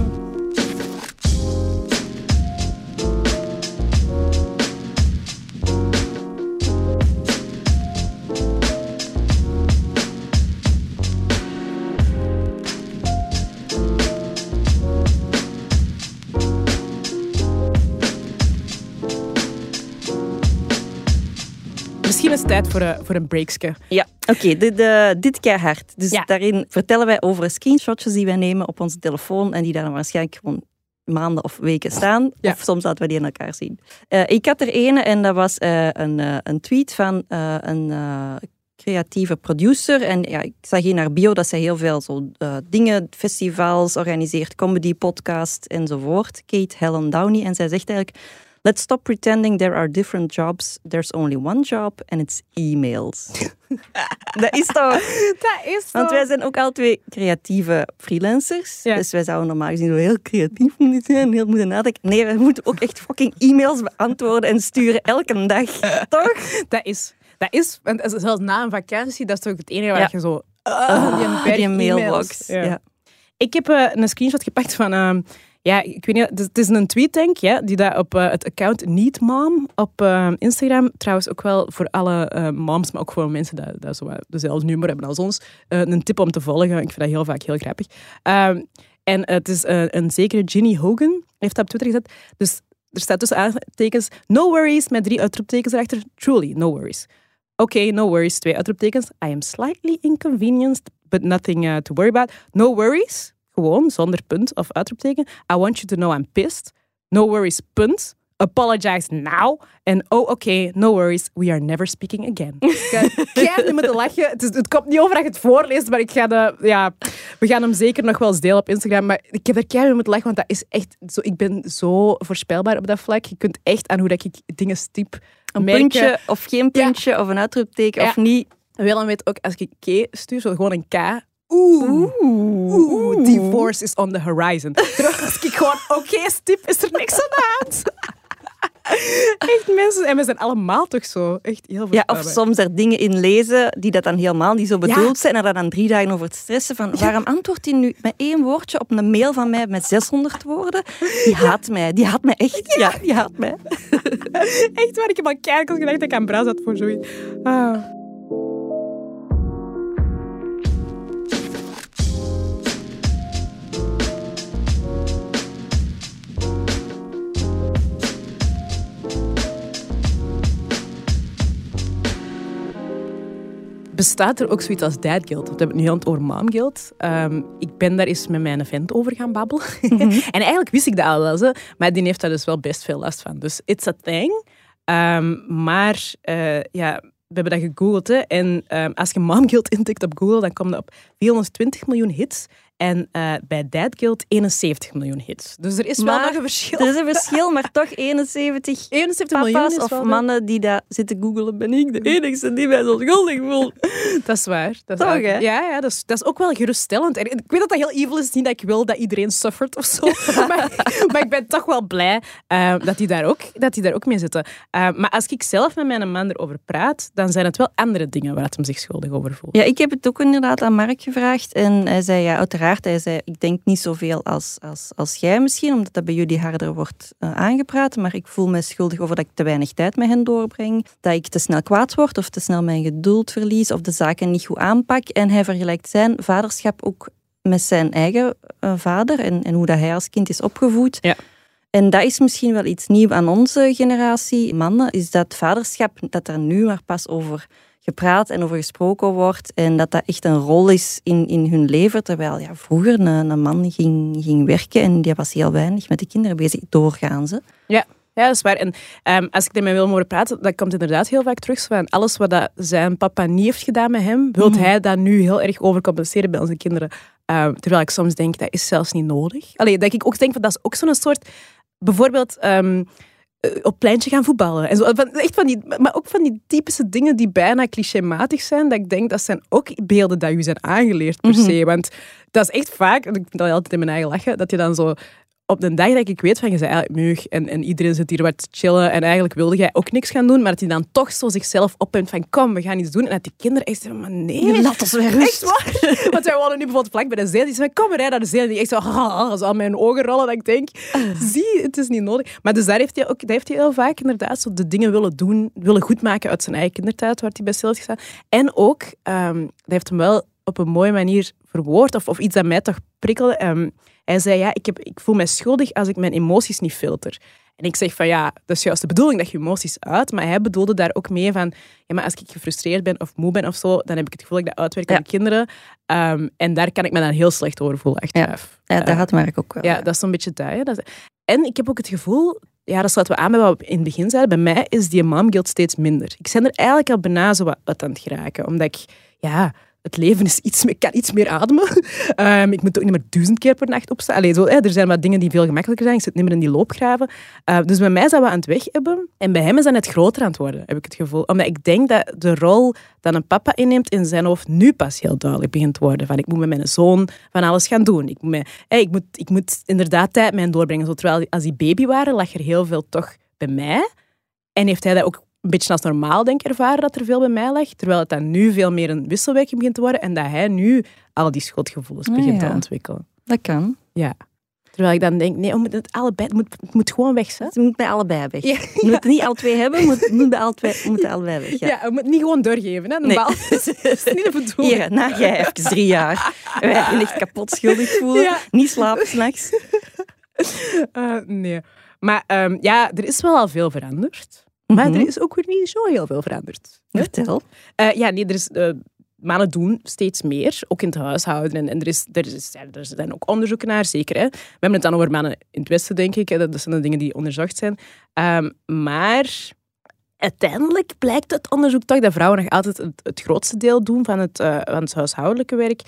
tijd voor een, voor een breakske. Ja, oké, dit, eh, dit keihard. Dus Ja. daarin vertellen wij over screenshotjes die wij nemen op onze telefoon en die daar dan waarschijnlijk gewoon maanden of weken staan. Ja. Of soms laten we die in elkaar zien. Eh, ik had er ene en dat was eh, een, eh, een tweet van eh, een eh, creatieve producer. En ja, ik zag in haar bio dat zij heel veel zo, eh, dingen, festivals organiseert, comedy, podcast enzovoort. Kate Helen Downey. En zij zegt eigenlijk... Let's stop pretending there are different jobs. There's only one job and it's emails. dat is toch... Dat is Want wij zijn ook al twee creatieve freelancers. Ja. Dus wij zouden normaal gezien zo heel creatief moeten zijn, heel moeten nadenken. Nee, we moeten ook echt fucking e-mails beantwoorden en sturen elke dag. Toch? Dat is, dat is, want als- zelfs na een vakantie, dat is toch het enige waar Ja. je zo... ah, die, berg die mailbox. Ja. Ja. Ik heb eh, een screenshot gepakt van... ehm, ja, ik weet niet, het is- een tweet, denk ja, die daar op eh, het account NeedMom op eh, Instagram, trouwens ook wel voor alle eh, moms, maar ook voor mensen die, die zo dezelfde nummer hebben als ons, een tip om te volgen. Ik vind dat heel vaak heel grappig. Ehm, en het is een zekere Ginny Hogan, heeft dat op Twitter gezet. Dus er staat tussen aantekens, no worries, met drie uitroeptekens erachter. Truly, no worries. Oké, no worries, twee uitroeptekens. I am slightly inconvenienced, but nothing to worry about. No worries, gewoon, zonder punt of uitroepteken. I want you to know I'm pissed. No worries, punt. Apologize now. En oh, oké, no worries, we are never speaking again. Ik ga keihard niet moeten lachen. Het, is, het komt niet over dat je het voorleest, maar ik ga de, ja, we gaan hem zeker nog wel eens delen op Instagram. Maar ik heb er keihard moeten lachen, want dat is echt zo, ik ben zo voorspelbaar op dat vlak. Je kunt echt aan hoe dat ik dingen stip Een merken. puntje of geen puntje of een uitroepteken Ja. of niet. Willem weet ook, als ik K stuur, zo gewoon een K. Oeh, oeh, divorce is on the horizon. Terwijl als ik gewoon oké stip, is er niks aan de hand. Echt mensen, en we zijn allemaal toch zo. Echt heel veel. Ja, of soms er dingen in lezen die dat dan helemaal niet zo bedoeld zijn en er dan drie dagen over het stressen van waarom antwoordt hij nu met één woordje op een mail van mij met 600 woorden? Die haat mij, die haat mij echt. Ja, die haat mij. Echt waar, ik heb al keihard gedacht dat ik aan brouw zat voor zoiets. Ah. Bestaat er ook zoiets als dad guilt. We hebben het nu aan het over mom guilt. Ehm, ik ben daar eens met mijn vent over gaan babbelen. en eigenlijk wist ik dat al wel, zo, maar die heeft daar dus wel best veel last van. Dus it's a thing. Ehm, maar eh, ja, we hebben dat gegoogeld. Hè, en ehm, als je mom guilt intikt op Google, dan kom je op 420 miljoen hits. En eh, bij Dad Guild 71 miljoen hits. Dus er is wel nog een verschil. Er is een verschil, maar toch 71 71 miljoen papa's is of mannen die dat zitten googelen. Ben ik de enigste die mij zo schuldig voelt. Dat is waar. Dat is Toch, hè? Ja, ja dat, is, dat is ook wel geruststellend. En ik weet dat dat heel evil is, niet dat ik wil dat iedereen suffert of zo. maar, maar ik ben toch wel blij eh, dat, die daar ook, dat die daar ook mee zitten. Eh, maar als ik zelf met mijn man erover praat, dan zijn het wel andere dingen waar het hem zich schuldig over voelt. Ja, ik heb het ook inderdaad aan Mark gevraagd. En hij zei, ja, uiteraard, hij zei, ik denk niet zoveel als, als, als jij misschien, omdat dat bij jullie harder wordt eh, aangepraat. Maar ik voel me schuldig over dat ik te weinig tijd met hen doorbreng. Dat ik te snel kwaad word of te snel mijn geduld verlies of de zaken niet goed aanpak. En hij vergelijkt zijn vaderschap ook met zijn eigen eh, vader en, en hoe dat hij als kind is opgevoed. Ja. En dat is misschien wel iets nieuw aan onze generatie mannen, is dat vaderschap, dat er nu maar pas over gepraat en over gesproken wordt en dat dat echt een rol is in, in hun leven. Terwijl ja, vroeger een, een man ging, ging werken en die was heel weinig met de kinderen bezig, doorgaans. hè. Ja, ja, dat is waar. En ehm, als ik ermee wil mogen praten, dat komt inderdaad heel vaak terug. Van alles wat dat zijn papa niet heeft gedaan met hem, wil hij dat nu heel erg overcompenseren bij onze kinderen. Ehm, terwijl ik soms denk, dat is zelfs niet nodig. Allee, dat ik ook denk, van, dat is ook zo'n soort... Bijvoorbeeld... ehm, eh, op pleintje gaan voetballen. En zo, van, echt van die, maar ook van die typische dingen die bijna clichématig zijn, dat ik denk dat zijn ook beelden dat u zijn aangeleerd per se. Want dat is echt vaak, en ik vind dat altijd in mijn eigen lachen, dat je dan zo op de dag dat ik weet van je bent eigenlijk en, en iedereen zit hier wat chillen en eigenlijk wilde jij ook niks gaan doen, maar dat hij dan toch zo zichzelf opneemt van kom, we gaan iets doen. En dat die kinderen echt zeggen, maar nee. Laat ons weer rust. Want wij wonen nu bijvoorbeeld vlak bij de zee. Die zei, kom rij naar de zee. En die echt zo, zo aan mijn ogen rollen. Dat ik denk, zie, het is niet nodig. Maar dus daar heeft hij ook, daar heeft hij heel vaak inderdaad zo de dingen willen doen, willen goedmaken uit zijn eigen kindertijd, waar hij bij stil heeft gestaan. En ook, ehm dat heeft hem wel op een mooie manier verwoord, of, of iets dat mij toch prikkelde. Ehm, hij zei, ja, ik, heb, ik voel mij schuldig als ik mijn emoties niet filter. En ik zeg van ja, dat is juist de bedoeling dat je emoties uit. Maar hij bedoelde daar ook mee van, ja, maar als ik gefrustreerd ben of moe ben of zo, dan heb ik het gevoel dat ik dat uitwerk Ja. aan de kinderen. Ehm, en daar kan ik me dan heel slecht over voelen achteraf. Ja, dat Eh, had Mark ook wel. ja, dat is zo'n beetje dat. hè. Dat is- En ik heb ook het gevoel, ja, dat sluiten we aan bij wat we in het begin zeiden, bij mij is die mom guilt steeds minder. Ik ben er eigenlijk al bijna zo wat uit aan het geraken, omdat ik, ja, het leven is iets, meer- kan iets meer ademen. Ehm, ik moet ook niet meer duizend keer per nacht opstaan. Allee, zo, er zijn wat dingen die veel gemakkelijker zijn. Ik zit niet meer in die loopgraven. Eh, dus bij mij dat wat aan het weg hebben. En bij hem is dat net groter aan het worden, heb ik het gevoel. Omdat ik denk dat de rol dat een papa inneemt in zijn hoofd nu pas heel duidelijk begint te worden. Van ik moet met mijn zoon van alles gaan doen. Ik moet, ik moet, ik moet inderdaad tijd met hem doorbrengen. Zo, terwijl als die baby waren, lag er heel veel toch bij mij. En heeft hij dat ook een beetje als normaal, denk ik, ervaren dat er veel bij mij lag. Terwijl het dan nu veel meer een wisselwerking begint te worden. En dat hij nu al die schuldgevoelens Ah, begint ja. te ontwikkelen. Dat kan. Ja. Terwijl ik dan denk, nee, het allebei, het moet, het moet gewoon weg zijn. Het moet bij allebei weg. Ja. Je moet het niet alle twee hebben, moet, moet bij alle twee, moeten allebei weg. Ja, Ja. we moeten niet gewoon doorgeven. Hè? Nee. bal. dat is niet de bedoeling. Hier, na jij even drie jaar. Wij echt kapot schuldig voelen. Ja. Niet slapen s'nachts. Eh, nee. Maar ehm, ja, er is wel al veel veranderd. Maar Mhm. er is ook weer niet zo heel veel veranderd. Vertel. Eh, ja, nee, er is, eh, mannen doen steeds meer, ook in het huishouden. En, en er, is, er, is, ja, er zijn ook onderzoeken naar, zeker. Hè. We hebben het dan over mannen in het Westen, denk ik. hè. Dat, zijn de dingen die onderzocht zijn. Ehm, maar uiteindelijk blijkt uit onderzoek toch dat vrouwen nog altijd het, het grootste deel doen van het, eh, van het huishoudelijke werk.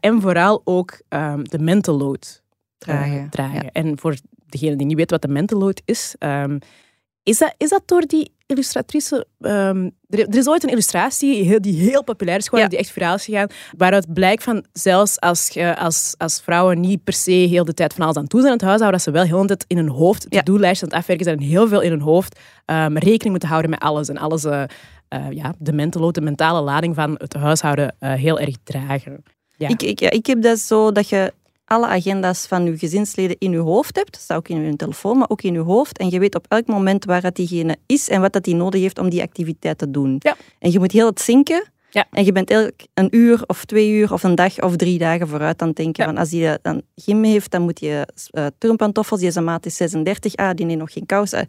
En vooral ook ehm, de mental load Dragen, dragen. En voor degene die niet weet wat de mental load is, ehm, is, dat, is dat door die illustratrice... ehm, er, er is ooit een illustratie heel- die heel populair is geworden, Ja. die echt viraal is gegaan, waaruit blijkt van, zelfs als, als, als vrouwen niet per se heel de tijd van alles aan toe zijn in het huishouden, dat ze wel heel de tijd in hun hoofd Ja. to-do-lijst aan het afwerken zijn en heel veel in hun hoofd ehm, rekening moeten houden met alles en alles... eh, eh, ja, de mental load, de mentale lading van het huishouden eh, heel erg dragen. Ja. Ik, ik, ja, ik heb dat zo dat je alle agenda's van je gezinsleden in je hoofd hebt. Dat staat ook in je telefoon, maar ook in je hoofd. En je weet op elk moment waar dat diegene is en wat dat die nodig heeft om die activiteit te doen. Ja. En je moet heel het zinken. Ja. En je bent elk een uur of twee uur of een dag of drie dagen vooruit aan het denken. Ja. Van als die dan gym heeft, dan moet je uh, turnpantoffels. Deze maat is 36. Ah, die heeft nog geen kous. Voilà,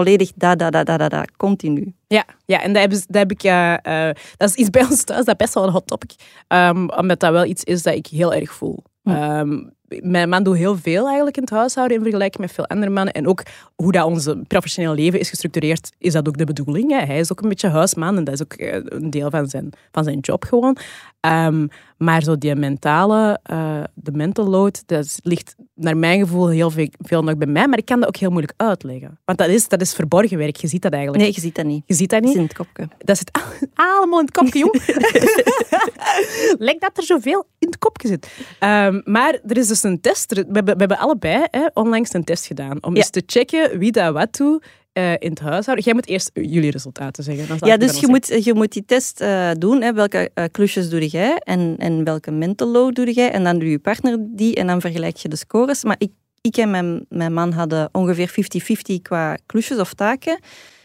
volledig da, da, da, da, da, da, continu. Ja, ja en dat heb, dat heb ik... eh, eh, dat is iets bij ons thuis, dat is best wel een hot topic. Ehm, omdat dat wel iets is dat ik heel erg voel. Um, mijn man doet heel veel eigenlijk in het huishouden in vergelijking met veel andere mannen. En ook hoe dat onze professioneel leven is gestructureerd, is dat ook de bedoeling. Hè? Hij is ook een beetje huisman en dat is ook eh, een deel van zijn, van zijn job gewoon. Ehm, maar zo die mentale, eh, de mental load, dat ligt naar mijn gevoel heel veel, veel nog bij mij. Maar ik kan dat ook heel moeilijk uitleggen. Want dat is, dat is verborgen werk. Je ziet dat eigenlijk. Nee, je ziet dat niet. Je ziet dat Dat niet. in het kopje. Dat zit allemaal in het kopje, jong. Lijkt dat er zoveel in het kopje zit. Ehm, maar er is dus een test. We hebben, we hebben allebei hè, onlangs een test gedaan. Om Ja. eens te checken wie dat wat doet eh, in het huishouden. Jij moet eerst jullie resultaten zeggen. Ja, dus je moet, je moet die test eh, doen. Hè. Welke eh, klusjes doe jij en, en welke mental load doe jij? En dan doe je partner die en dan vergelijk je de scores. Maar ik, ik en mijn, mijn man hadden ongeveer 50-50 qua klusjes of taken.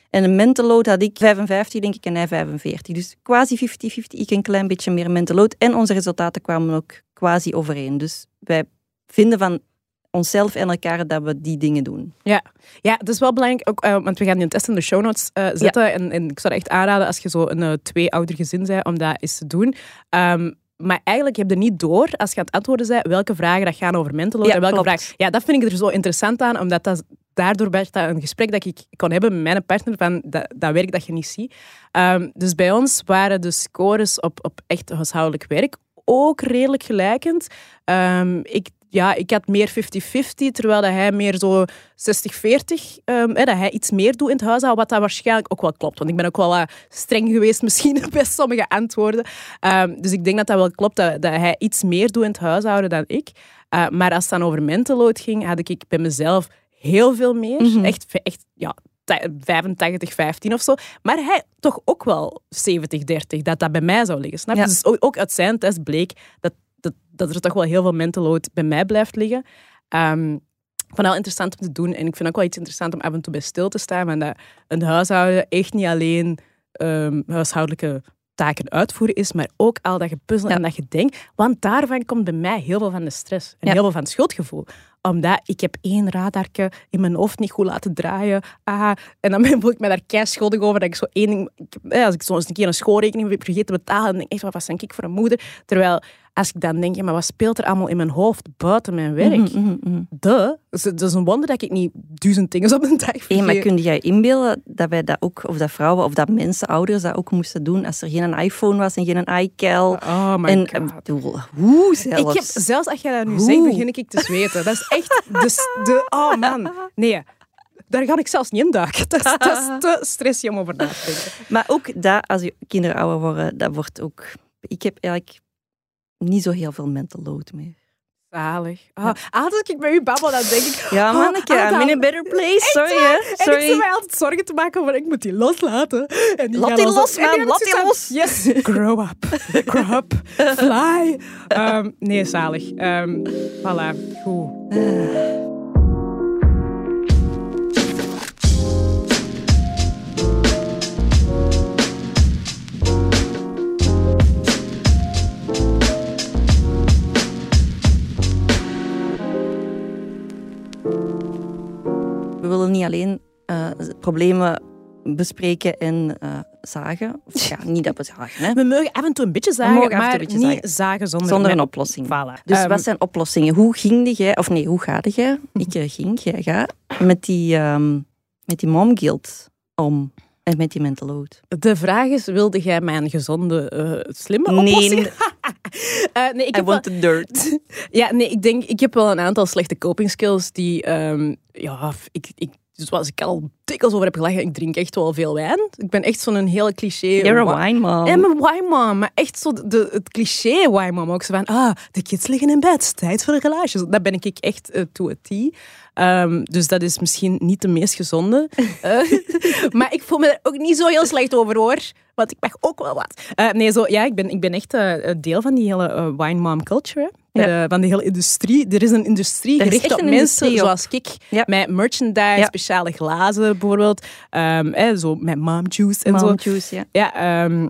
En een mental load had ik 55, denk ik, en hij 45. Dus quasi 50-50. Ik een klein beetje meer mental load. En onze resultaten kwamen ook quasi overeen. Dus wij vinden van onszelf en elkaar dat we die dingen doen. Ja, ja het is wel belangrijk, ook, eh, want we gaan die test in de show notes eh, zetten. En, en ik zou het echt aanraden als je zo een eh, twee-ouder gezin bent, om dat eens te doen. Ehm, maar eigenlijk heb je er niet door, als je aan het antwoorden bent, welke vragen dat gaan over mental Ja, en welke vragen... Ja, dat vind ik er zo interessant aan, omdat dat, daardoor werd dat een gesprek dat ik kon hebben met mijn partner van dat, dat werk dat je niet ziet. Ehm, dus bij ons waren de scores op, op echt huishoudelijk werk ook redelijk gelijkend. Ehm, ik, ja, ik had meer 50-50, terwijl dat hij meer zo 60-40, ehm, hè, dat hij iets meer doet in het huishouden, wat dat waarschijnlijk ook wel klopt. Want ik ben ook wel wat streng geweest misschien bij sommige antwoorden. Ehm, dus ik denk dat dat wel klopt, dat, dat hij iets meer doet in het huishouden dan ik. Eh, maar als het dan over mental load ging, had ik bij mezelf heel veel meer. Echt, echt ja, 85, 15 of zo. Maar hij toch ook wel 70, 30, dat dat bij mij zou liggen. Snap je? Ja. Dus ook, ook uit zijn test bleek dat, dat, er toch wel heel veel mental load bij mij blijft liggen. Ehm, ik vond het wel interessant om te doen. En ik vind ook wel iets interessant om af en toe bij stil te staan. Want dat een huishouden echt niet alleen ehm, huishoudelijke taken uitvoeren is, maar ook al dat gepuzzel Ja. en dat gedenk. Want daarvan komt bij mij heel veel van de stress. En Ja. heel veel van het schuldgevoel. Omdat ik heb één radarke in mijn hoofd niet goed laten draaien. Ah, en dan voel ik me daar kei schuldig over. Dat ik zo één ding... ik- eh, als ik zo eens een keer een schoolrekening heb vergeten te betalen, dan denk ik echt, wat ben ik voor een moeder? Terwijl, als ik dan denk, ja, maar wat speelt er allemaal in mijn hoofd buiten mijn werk? Mhm. De. Dus het is een wonder dat ik niet duizend dingen op een dag vergeet. maar kun jij inbeelden dat wij dat ook, of dat vrouwen of dat mensen, ouders, dat ook moesten doen als er geen iPhone was en geen iCal? Oh my en god. eh, bedoel, hoe zelfs? Ik heb, zelfs als jij dat nu Hoe? zegt, begin ik te zweten. Dat is echt de. Oh man. Nee, daar ga ik zelfs niet in duiken. Dat is, dat te stressy om over na te denken. Maar ook dat, als je kinderen ouder worden, dat wordt ook... Ik heb eigenlijk niet zo heel veel mental load meer. Zalig. Ah, altijd als ik met u babbel, dan denk ik... Ja, oh, manneke, ah, I'm in a better place. Sorry, hè. En ik zit Sorry. mij altijd zorgen te maken over ik moet die loslaten. En die Laat die los, man, laat die los. Yes, grow up. Grow up. Fly. Ehm, nee, zalig. Ehm voilà. Goed. Niet alleen eh, problemen bespreken en eh, zagen. Of, ja, niet dat we zagen, hè. We mogen af en toe een beetje zagen, mogen af en toe maar een beetje niet zagen. zagen, zonder, Zonder een oplossing. Voilà. Dus Ehm, wat zijn oplossingen? Hoe ging jij, of nee, hoe ga jij? Ik eh, ging, jij gaat, met die, ehm, met die mom guilt om. En met die mental load. De vraag is, wilde jij mijn gezonde, eh, slimme Nee. oplossing? Eh, nee, ik I heb want the dirt. Ja, nee, ik denk, ik heb wel een aantal slechte coping skills die, ehm, ja, ik, ik, zoals ik al dikwijls over heb gelachen, ik drink echt wel veel wijn. Ik ben echt zo'n hele cliché... You're a wine mom. En mijn wine mom, maar echt zo de, het cliché wine mom ook. Zo van, ah, de kids liggen in bed, tijd voor een relaasje. Dat ben ik echt eh, to a T. Ehm, dus dat is misschien niet de meest gezonde. Eh, maar ik voel me er ook niet zo heel slecht over, hoor. Want ik mag ook wel wat. Eh, nee, zo, ja, ik ben, ik ben echt eh, deel van die hele eh, wine mom culture. hè. Ja. Van die hele industrie. Er is een industrie Er gericht op mensen op. zoals ik. Ja. Met merchandise, Ja. speciale glazen bijvoorbeeld. Eh, zo met mom juice en zo. Mom juice, ja. Ja, ehm,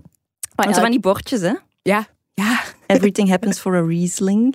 maar zo van die bordjes, hè. ja, Ja, Everything happens for a Riesling.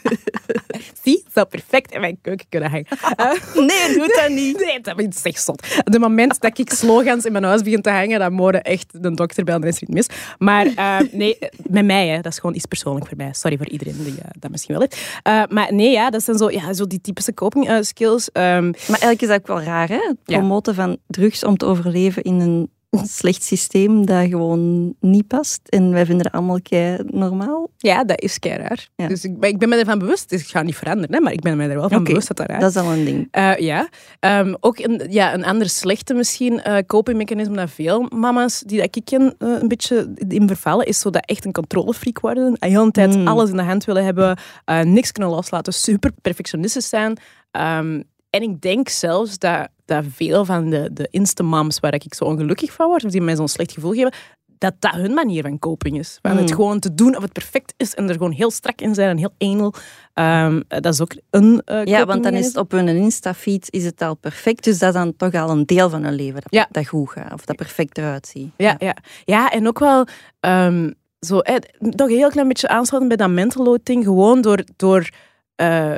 zie, zou perfect in mijn keuken kunnen hangen. Eh, Nee, doe dat niet. Nee, dat is echt zot. De moment dat ik slogans in mijn huis begin te hangen, dan moet echt de dokter bellen, dan is er iets mis. Maar eh, nee, met mij, hè, dat is gewoon iets persoonlijk voor mij. Sorry voor iedereen die eh, dat misschien wel heeft. Maar nee, ja, dat zijn zo, ja, zo die typische coping skills. Ehm, Maar eigenlijk is dat ook wel raar, hè? Het Ja. promoten van drugs om te overleven in een slecht systeem dat gewoon niet past. En wij vinden dat allemaal kei normaal. ja, dat is kei raar. Ja. Dus ik, ben- ik ben me ervan bewust. Dus ik ga niet veranderen, hè, maar ik ben me er wel van bewust dat dat raar Dat is al een ding. Eh, ja. Ehm, ook een, ja, een ander slechte misschien eh copingmechanisme dat veel mama's die dat ik ken eh, een beetje in vervallen, is zo dat echt een controlefreak worden. De hele tijd Mm. alles in de hand willen hebben, niks kunnen loslaten, super perfectionistisch zijn. Ehm, en ik denk zelfs dat, dat veel van de, de insta-moms waar ik zo ongelukkig van word, of die mij zo'n slecht gevoel geven, dat dat hun manier van coping is. Van het Mm. gewoon te doen of het perfect is en er gewoon heel strak in zijn en heel anal. Ehm, dat is ook een eh Ja, want dan is het op hun Insta-feed is het al perfect. Dus dat is dan toch al een deel van hun leven dat, Ja. dat goed gaat. Of dat perfect eruit ziet. Ja, ja. ja en ook wel ehm, zo, eh, nog een heel klein beetje aansluiten bij dat mental load ding. Gewoon door, door, eh,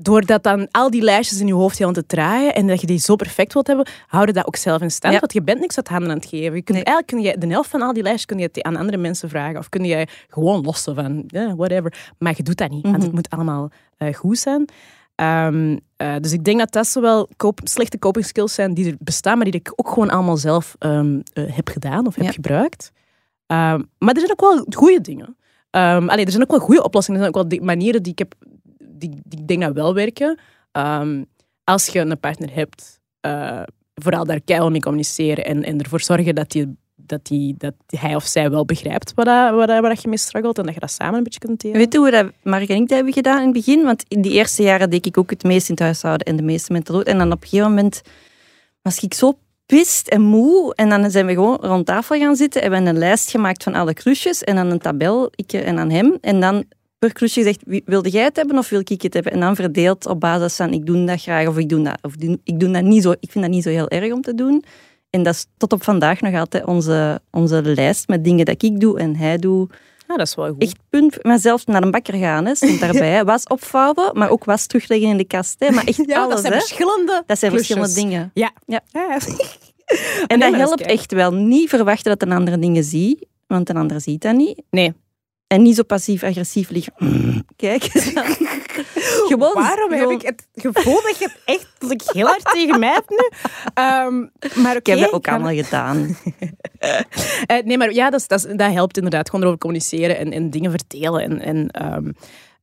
doordat dan al die lijstjes in je hoofd heel aan te draaien en dat je die zo perfect wilt hebben, houden dat ook zelf in stand. Ja. Want je bent niks uit handen aan het geven. Je kunt, Nee. Eigenlijk kun je de helft van al die lijstjes kun je aan andere mensen vragen. Of kun je gewoon lossen van ja, whatever. Maar je doet dat niet, want het Mhm. moet allemaal eh, goed zijn. Ehm, eh, dus ik denk dat dat zowel koop, slechte coping skills zijn die er bestaan, maar die ik ook gewoon allemaal zelf ehm, eh, heb gedaan of heb Ja. gebruikt. Ehm, maar er zijn ook wel goede dingen. Ehm allee, er zijn ook wel goede oplossingen. Er zijn ook wel manieren die ik, heb, die, ik denk dat wel werken. Ehm, als je een partner hebt, eh, vooral daar keihard mee communiceren en, en ervoor zorgen dat, dat, die, dat hij of zij wel begrijpt wat, dat, dat- je mee struggelt en dat je dat samen een beetje kunt delen. Weet je hoe dat Mark en ik hebben gedaan in het begin? Want in die eerste jaren deed ik ook het meest in het huishouden en de meeste mensen dood. En dan op een gegeven moment was ik zo pist en moe. En dan zijn we gewoon rond tafel gaan zitten en we hebben een lijst gemaakt van alle klusjes en dan een tabel, ik en dan hem. En dan per klusje gezegd, wilde jij het hebben of wil ik het hebben? En dan verdeeld op basis van ik doe dat graag of ik doe dat. Of ik doe dat niet zo. Ik vind dat niet zo heel erg om te doen. En dat is tot op vandaag nog altijd onze, onze lijst met dingen dat ik doe en hij doet. Ja, dat is wel goed. Echt punt. Maar zelfs naar een bakker gaan, hè, stond daarbij. Was opvouwen, maar ook was terugleggen in de kast. Hè. Maar echt ja, alles, dat zijn hè. verschillende Dat zijn klusjes. verschillende dingen. Ja. Ja. ja. En dat helpt echt wel. Niet verwachten dat een ander dingen ziet, want een ander ziet dat niet. Nee. En niet zo passief-agressief liggen. Kijk. dan. Gewoon. Waarom heb ik het gevoel dat je het echt dat ik heel hard tegen mij hebt nu? Ehm, maar Ik oké, heb dat ook allemaal gedaan. Eh, nee, maar ja, dat, dat, dat helpt inderdaad. Gewoon erover communiceren en, en dingen vertellen. En, en, ehm,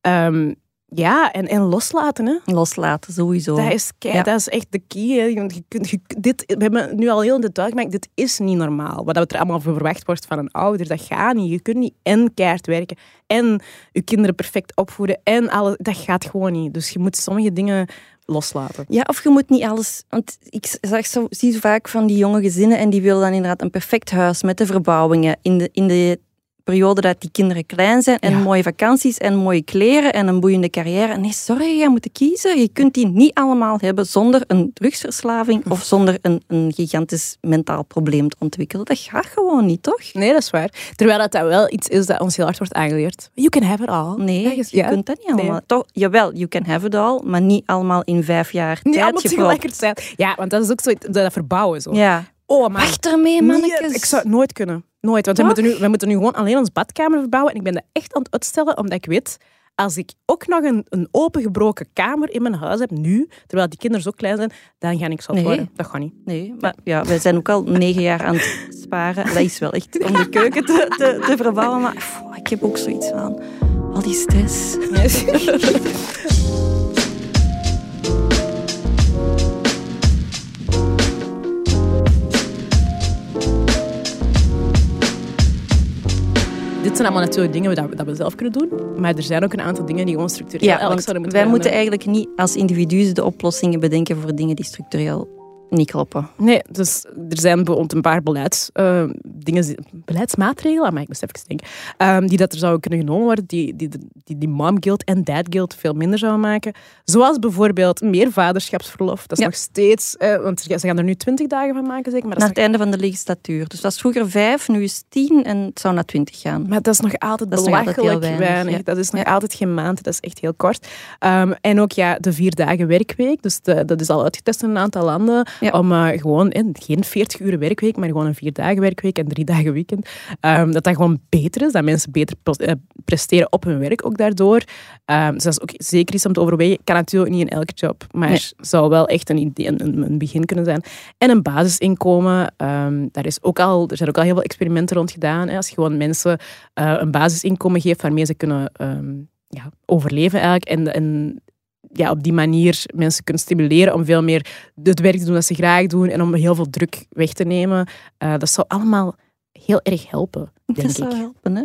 ehm, ja, en, en loslaten. Hè. Loslaten, sowieso. Dat, is, kei- Ja. dat is echt de key. Hè. Je, kunt- je- dit, we hebben nu al heel in detail gemaakt, dit is niet normaal. Wat er allemaal voor verwacht wordt van een ouder, dat gaat niet. Je kunt niet en keihard werken en je kinderen perfect opvoeden en alles. Dat gaat gewoon niet. Dus je moet sommige dingen loslaten. Ja, of je moet niet alles. Want ik zag zo, zie zo vaak van die jonge gezinnen en die willen dan inderdaad een perfect huis met de verbouwingen in de, in de periode dat die kinderen klein zijn en Ja. mooie vakanties en mooie kleren en een boeiende carrière. Nee, sorry, je moet kiezen. Je kunt die niet allemaal hebben zonder een drugsverslaving of zonder een, een gigantisch mentaal probleem te ontwikkelen. Dat gaat gewoon niet, toch? Nee, dat is waar. Terwijl dat, dat wel iets is dat ons heel hard wordt aangeleerd. You can have it all. Nee, Ja, je ja. kunt dat niet allemaal. Nee. Toch, jawel, you can have it all, maar niet allemaal in vijf jaar Niet tijd tegelijkertijd. Ja, want dat is ook zo, dat verbouwen zo. Ja. Oh, maar Wacht ermee, Nee, mannetjes. ik zou het nooit kunnen. Nooit. Want we moeten, nu, we moeten nu gewoon alleen ons badkamer verbouwen. En ik ben dat echt aan het uitstellen, omdat ik weet... Als ik ook nog een, een opengebroken kamer in mijn huis heb, nu, terwijl die kinderen zo klein zijn, dan ga ik zat Nee. worden. Dat gaat niet. Nee, maar ja, wij zijn ook al negen jaar aan het sparen. Dat is wel echt om de keuken te, te, te verbouwen. Maar pff, ik heb ook zoiets aan. Al die stress. Dit zijn allemaal natuurlijk dingen dat we, dat we zelf kunnen doen. Maar er zijn ook een aantal dingen die gewoon structureel Ja, zouden wij moeten moeten veranderen. eigenlijk niet als individuen de oplossingen bedenken voor dingen die structureel niet kloppen. Nee, dus er zijn bijvoorbeeld een paar beleids, eh, dingen, beleidsmaatregelen, maar ik moest even denken, ehm, die dat er zouden kunnen genomen worden, die die, die, die mom guilt en dad guilt veel minder zouden maken. Zoals bijvoorbeeld meer vaderschapsverlof. Dat is Ja. nog steeds, eh, want ze gaan er nu 20 dagen van maken, zeker. Maar dat, Naar is het einde van de legislatuur. Dus dat was vroeger vijf, nu is tien en het zou naar twintig gaan. maar dat is nog altijd Dat is nog altijd belachelijk weinig, weinig. ja. Dat is nog Ja. altijd geen maand, dat is echt heel kort. Ehm, en ook ja, de vier dagen werkweek, dus de- dat is al uitgetest in een aantal landen, Ja. om eh, gewoon geen 40 uur werkweek, maar gewoon een vier dagen werkweek en drie dagen weekend. Ehm, dat dat gewoon beter is, dat mensen beter eh, presteren op hun werk ook daardoor. Ehm, dus dat is ook zeker iets om te overwegen. Kan natuurlijk niet in elke job, maar Nee. zou wel echt een, idee, een, een- begin kunnen zijn. En een basisinkomen, ehm, daar, is ook al, er zijn ook al heel veel experimenten rond gedaan. Hè. Als je gewoon mensen eh, een basisinkomen geeft waarmee ze kunnen ja, overleven eigenlijk. En, en ja, op die manier mensen kunnen stimuleren om veel meer het werk te doen dat ze graag doen en om heel veel druk weg te nemen. Eh, dat zou allemaal heel erg helpen, denk dat ik. zou helpen, hè?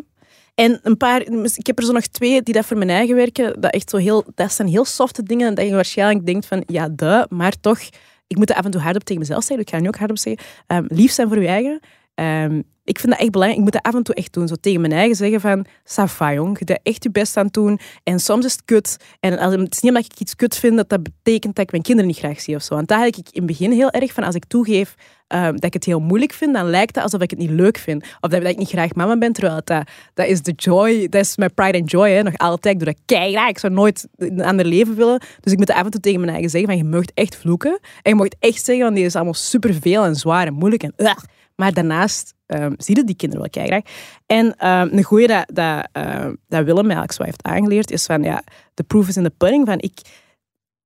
En een paar, ik heb er zo nog twee die dat voor mijn eigen werken, dat echt zo heel, dat zijn heel softe dingen, dat je waarschijnlijk denkt van, ja, de, maar toch, ik moet dat af en toe hardop tegen mezelf zeggen, ik ga nu ook hardop zeggen, Ehm, lief zijn voor je eigen. Ehm, ik vind dat echt belangrijk. Ik moet dat af en toe echt doen. Zo tegen mijn eigen zeggen van, Safa jong, je bent echt je best aan doen. En soms is het kut. En als, het is niet omdat ik iets kut vind, dat dat betekent dat ik mijn kinderen niet graag zie of zo. Want daar had ik in het begin heel erg van, als ik toegeef ehm, dat ik het heel moeilijk vind, dan lijkt het alsof ik het niet leuk vind. Of dat, ik niet graag mama ben, terwijl dat, dat is de joy, dat is mijn pride and joy, nog altijd. Ik doe dat keihard. Ik zou nooit een ander leven willen. Dus ik moet af en toe tegen mijn eigen zeggen van, je mag echt vloeken. En je mag echt zeggen, want die is allemaal superveel en zwaar en moeilijk en ugh. Maar daarnaast ehm zie je die kinderen wel keigraag. En ehm, een goeie dat, dat, ehm, dat Willem mij eigenlijk zo heeft aangeleerd, is van, ja, de proof is in de pudding. Van, ik,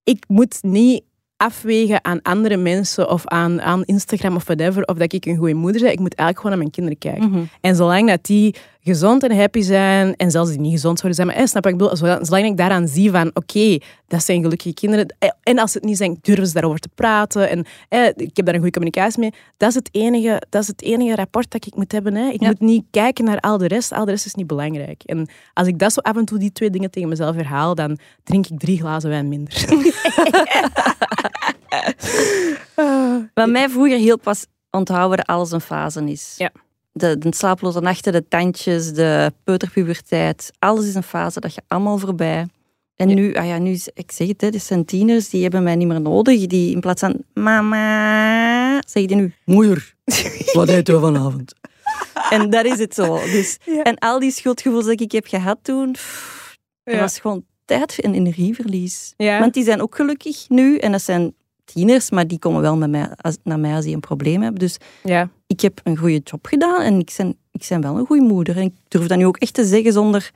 ik moet niet afwegen aan andere mensen of aan, aan Instagram of whatever, of dat ik een goede moeder ben. Ik moet eigenlijk gewoon naar mijn kinderen kijken. Mhm. En zolang dat die gezond en happy zijn, en zelfs die niet gezond zouden zijn, maar eh, snap ik bedoel? Zolang ik daaraan zie van, oké, dat zijn gelukkige kinderen. eh, En als ze het niet zijn, durven ze daarover te praten. En eh, ik heb daar een goede communicatie mee. Dat is het enige, dat is het enige rapport dat ik moet hebben. Hè. Ik Ja. moet niet kijken naar al de rest. Al de rest is niet belangrijk. En als ik dat zo af en toe, die twee dingen tegen mezelf herhaal, dan drink ik drie glazen wijn minder. Wat mij vroeger hielp was onthouden dat alles een fase is. Ja. De, de slapeloze nachten, de tandjes, de peuterpuberteit. Alles is een fase, dat je allemaal voorbij. En nu, ah ja, nu is, ik zeg het, hè, dit zijn tieners, die hebben mij niet meer nodig. Die in plaats van mama, zeg je nu moeder. Wat eten we vanavond? En dat is het zo. Dus, Ja. En al die schuldgevoelens die ik heb gehad toen, pff, dat was gewoon tijd en energieverlies. Ja. Want die zijn ook gelukkig nu. En dat zijn tieners, maar die komen wel met mij, als, naar mij als die een probleem hebben. Dus Ja. ik heb een goede job gedaan en ik ben, ik ben wel een goede moeder. En ik durf dat nu ook echt te zeggen zonder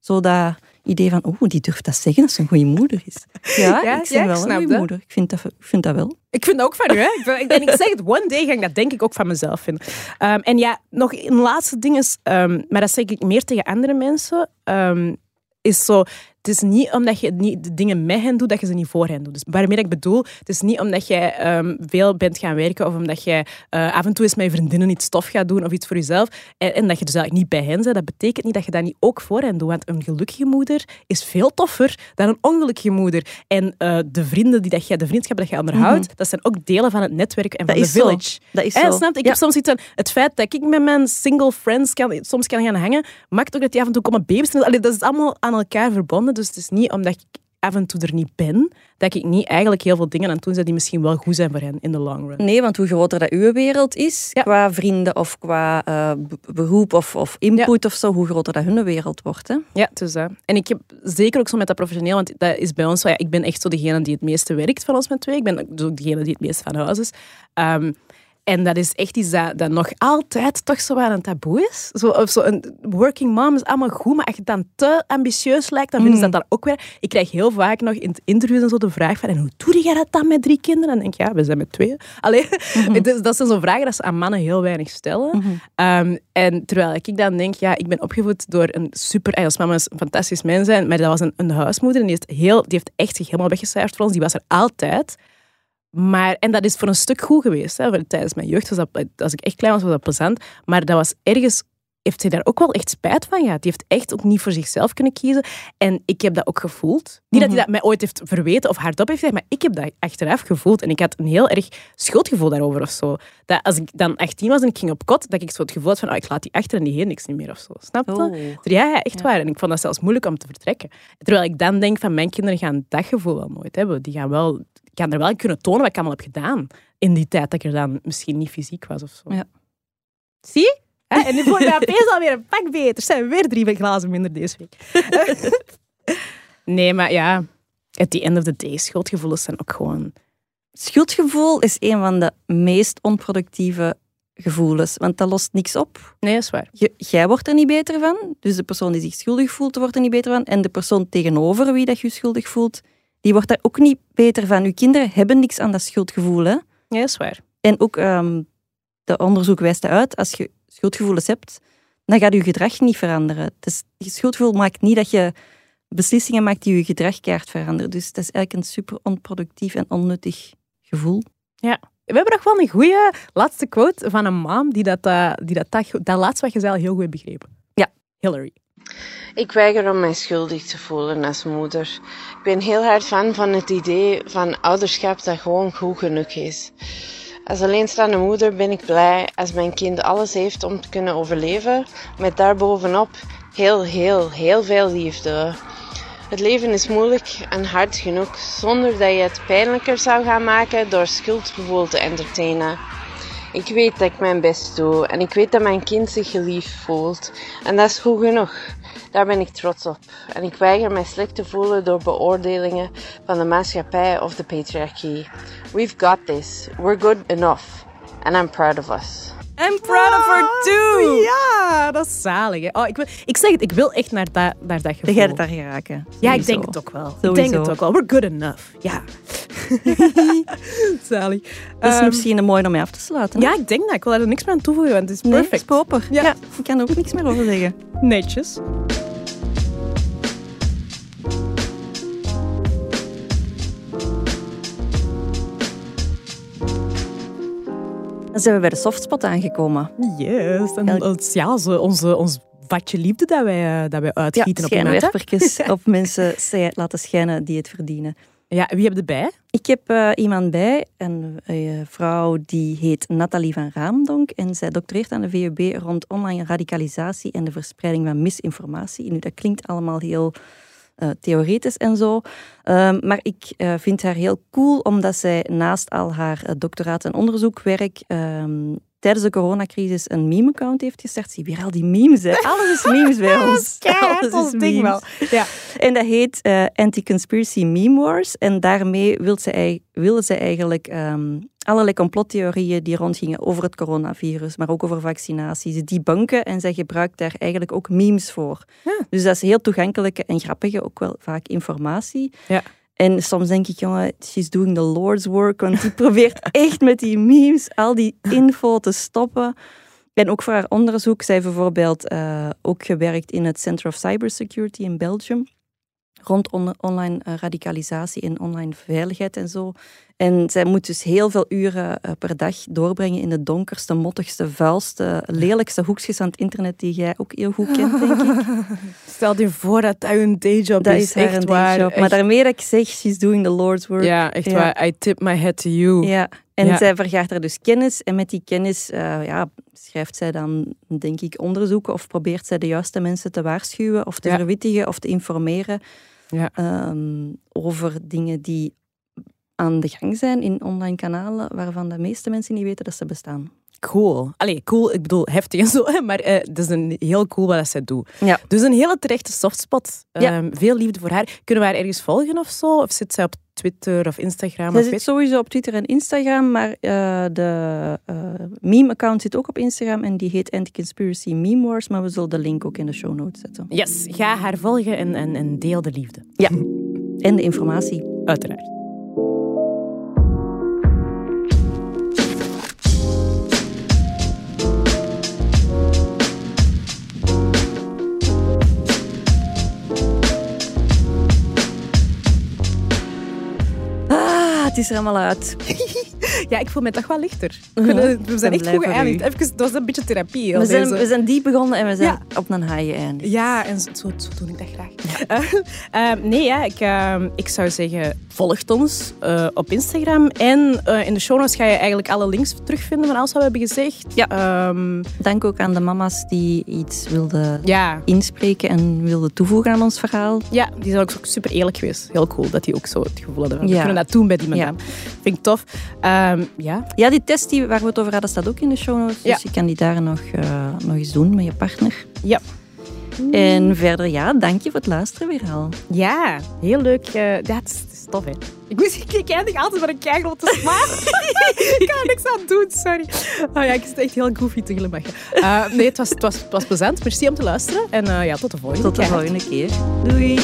zo dat idee van, oh, die durft dat zeggen als ze een goede moeder is. Ja, Ja, ik ja, ben ik wel een goede moeder. Ik vind dat, ik vind dat wel. Ik vind dat ook van u, hè? Ik, ik, zeg het, one day ga ik dat denk ik ook van mezelf vinden. Ehm, en ja, nog een laatste ding is, ehm, maar dat zeg ik meer tegen andere mensen, ehm, is zo, het is niet omdat je niet de dingen met hen doet, dat je ze niet voor hen doet. Dus waarmee ik bedoel, het is niet omdat jij ehm, veel bent gaan werken of omdat jij eh, af en toe eens met je vriendinnen iets tof gaat doen of iets voor jezelf en, en dat je dus eigenlijk niet bij hen bent. Dat betekent niet dat je dat niet ook voor hen doet. Want een gelukkige moeder is veel toffer dan een ongelukkige moeder. En eh, de vrienden die dat jij, de vriendschappen dat je onderhoudt, dat zijn ook delen van het netwerk en van de zo. village. Dat is En zo. snap? Ik Ja. heb soms iets het feit dat ik met mijn single friends kan, soms kan gaan hangen, maakt ook dat die af en toe komen babysitten. Allee, dat is allemaal aan elkaar verbonden. Dus het is niet omdat ik af en toe er niet ben, dat ik niet eigenlijk heel veel dingen aan het doen ben die misschien wel goed zijn voor hen in de long run. Nee, want hoe groter dat uw wereld is, Ja. qua vrienden of qua eh, beroep of, of input of zo, hoe groter dat hun wereld wordt. Hè? Ja, dus dat. En ik heb zeker ook zo met dat professioneel, want dat is bij ons zo, ja, ik ben echt zo degene die het meeste werkt van ons met twee. Ik ben dus ook degene die het meest van huis is. Ehm, en dat is echt iets dat, dat nog altijd toch zo wel een taboe is. Zo, of zo een working mom is allemaal goed, maar als je dan te ambitieus lijkt, dan vinden ze dat dan ook weer. Ik krijg heel vaak nog in het interviews en zo de vraag van, en hoe doe jij dat dan met drie kinderen? En dan denk ik, ja, we zijn met twee. Allee, het is- dat zijn zo vragen dat ze aan mannen heel weinig stellen. Ehm, en terwijl ik dan denk, ja, ik ben opgevoed door een super... Ons mama is een fantastisch mens, zijn, maar dat was een, een huismoeder en die heeft, heel, die heeft echt zich helemaal weggecijferd voor ons. Die was er altijd. Maar, en dat is voor een stuk goed geweest. Hè. Tijdens mijn jeugd was dat, als ik echt klein was, was dat plezant. Maar dat was ergens heeft hij daar ook wel echt spijt van gehad. Die heeft echt ook niet voor zichzelf kunnen kiezen. En ik heb dat ook gevoeld. Niet dat hij dat mij ooit heeft verweten of hardop heeft gezegd, maar ik heb dat achteraf gevoeld. En ik had een heel erg schuldgevoel daarover of zo. Dat als ik dan 18 was en ik ging op kot, dat ik zo het gevoel had van, oh, ik laat die achter en die heeft niks niet meer of zo. Snap je? Oh. Ja, ja, echt waar. En ik vond dat zelfs moeilijk om te vertrekken. Terwijl ik dan denk van, mijn kinderen gaan dat gevoel wel nooit hebben. Die gaan wel, kan er wel kunnen tonen wat ik allemaal heb gedaan in die tijd dat ik er dan misschien niet fysiek was of zo. Ja. Zie je? Hè? En nu voel ik me opeens alweer een pak beter. Er zijn weer drie glazen minder deze week. nee, maar ja, at the end of the day, schuldgevoelens zijn ook gewoon... Schuldgevoel is een van de meest onproductieve gevoelens, want dat lost niks op. Nee, dat is waar. Jij wordt er niet beter van, dus de persoon die zich schuldig voelt, wordt er niet beter van. En de persoon tegenover wie dat je schuldig voelt, die wordt daar ook niet beter van. Uw kinderen hebben niks aan dat schuldgevoel. Hè? Ja, dat is waar. En ook ehm de onderzoek wijst uit, als je schuldgevoelens hebt, dan gaat je gedrag niet veranderen. Dus je schuldgevoel maakt niet dat je beslissingen maakt die je gedrag keihard veranderen. Dus dat is eigenlijk een super onproductief en onnuttig gevoel. Ja. We hebben nog wel een goede laatste quote van een mom die dat, eh, die dat, dat, dat laatste wat je zei al heel goed begrepen. Ja. Hillary. Ik weiger om mij schuldig te voelen als moeder. Ik ben heel hard fan van het idee van ouderschap dat gewoon goed genoeg is. Als alleenstaande moeder ben ik blij als mijn kind alles heeft om te kunnen overleven, met daarbovenop heel, heel, heel veel liefde. Het leven is moeilijk en hard genoeg zonder dat je het pijnlijker zou gaan maken door schuldgevoel te entertainen. Ik weet dat ik mijn best doe en ik weet dat mijn kind zich geliefd voelt. En dat is goed genoeg. Daar ben ik trots op. En ik weiger mij slecht te voelen door beoordelingen van de maatschappij of de patriarchie. We've got this. We're good enough. And I'm proud of us. I'm proud of her too! Ja, dat is zalig. Hè? Oh, ik, wil, ik zeg het, ik wil echt naar dat, naar dat gevoel. Het daar geraken. Ja, ik denk het ook wel. Ik denk het ook wel. We're good enough. Ja. zalig. Dat is Ehm, misschien een mooi om mee af te sluiten. hè? ja, ik denk dat. Ik wil er niks meer aan toevoegen, want het is Nee, perfect. is proper. Ja. Ja. ik kan er ook niks meer over zeggen. Netjes. Dan zijn we bij de softspot aangekomen. Yes. En ons- ja, onze, onze, ons vatje liefde dat wij, eh, dat wij Ja, uitgieten op iemand. hè. schijnwerpertjes op mensen laten schijnen die het verdienen. Ja, wie heb je erbij? Ik heb eh, iemand bij, een eh, vrouw die heet Nathalie van Raamdonk en zij doctoreert aan de VUB rond online radicalisatie en de verspreiding van misinformatie. Nu, dat klinkt allemaal heel eh, theoretisch en zo, Ehm, maar ik eh, vind haar heel cool omdat zij naast al haar eh, doctoraat en onderzoekwerk ehm, tijdens de coronacrisis een meme-account heeft gestart. Zie weer al die memes, hè. Alles is memes bij ons. Alles ons ding wel. Ja. En dat heet eh, Anti-Conspiracy Meme Wars. En daarmee wil ze, willen ze eigenlijk ehm, allerlei complottheorieën die rondgingen over het coronavirus, maar ook over vaccinaties, debunken. En zij gebruikt daar eigenlijk ook memes voor. Ja. Dus dat is heel toegankelijke en grappige, ook wel vaak informatie. Ja. En soms denk ik, jongen, she's doing the Lord's work, want die probeert echt met die memes al die info te stoppen. En ook voor haar onderzoek, zij heeft bijvoorbeeld eh, ook gewerkt in het Center of Cybersecurity in Belgium. Rond on- online eh, radicalisatie en online veiligheid en zo. En zij moet dus heel veel uren eh, per dag doorbrengen in de donkerste, mottigste, vuilste, lelijkste hoekjes aan het internet die jij ook heel goed kent, denk ik. Stel je voor dat dat een dayjob Dat is. echt waar. dayjob. Maar daarmee dat ik zeg, she's doing the Lord's work. Ja, echt Ja. waar. I tip my head to you. Ja, en Ja. zij vergaart er dus kennis. En met die kennis eh, ja, schrijft zij dan, denk ik, onderzoeken of probeert zij de juiste mensen te waarschuwen of te Ja. verwittigen of te informeren Ja. ehm, over dingen die aan de gang zijn in online kanalen waarvan de meeste mensen niet weten dat ze bestaan. Cool. Allee, cool. Ik bedoel, heftig en zo. Maar eh het is een heel cool wat dat zij doet. Ja. Dus een hele terechte softspot. Ja. Ehm, veel liefde voor haar. Kunnen we haar ergens volgen of zo? Of zit zij op Twitter of Instagram? Of zit weet- sowieso op Twitter en Instagram, maar eh, de eh, meme-account zit ook op Instagram en die heet Anti-Conspiracy Meme Wars, maar we zullen de link ook in de show notes zetten. Yes, ga haar volgen en, en, en deel de liefde. Ja, en de informatie. Uiteraard. Is er allemaal uit. Ja, ik voel me toch wel lichter. We, kunnen- we zijn echt goed geëindigd. Even, dat was een beetje therapie. We zijn, we zijn diep begonnen en we zijn Ja. op een high geëindigd. Ja, en zo, zo doe ik dat graag. Eh, eh, nee, ja, ik, eh, ik zou zeggen, volg ons op Instagram. En in de show notes ga je eigenlijk alle links terugvinden van alles wat we hebben gezegd. Ja. Ehm, Dank ook aan de mama's die iets wilden ja. inspreken en wilden toevoegen aan ons verhaal. ja, die zijn ook super eerlijk geweest. Heel cool dat die ook zo het gevoel hadden. We kunnen dat doen bij die madame. Vind ik tof. Ehm, ja. Ja, die test die, waar we het over hadden, staat ook in de show notes. Ja. Dus je kan die daar nog, eh, nog eens doen met je partner. Ja. En verder, ja, dank je voor het luisteren weer al. Ja, heel leuk. eh, ja, het, is, tof, hè. Ik, moest, ik eindig altijd met een keigrote smaak. ik kan er niks aan doen, sorry. Oh ja, ik zit echt heel goofy te glimlachen. Eh, nee, het was, het, was, het was plezant. Merci om te luisteren. En eh, ja, tot de volgende Tot de keer. volgende keer. Doei.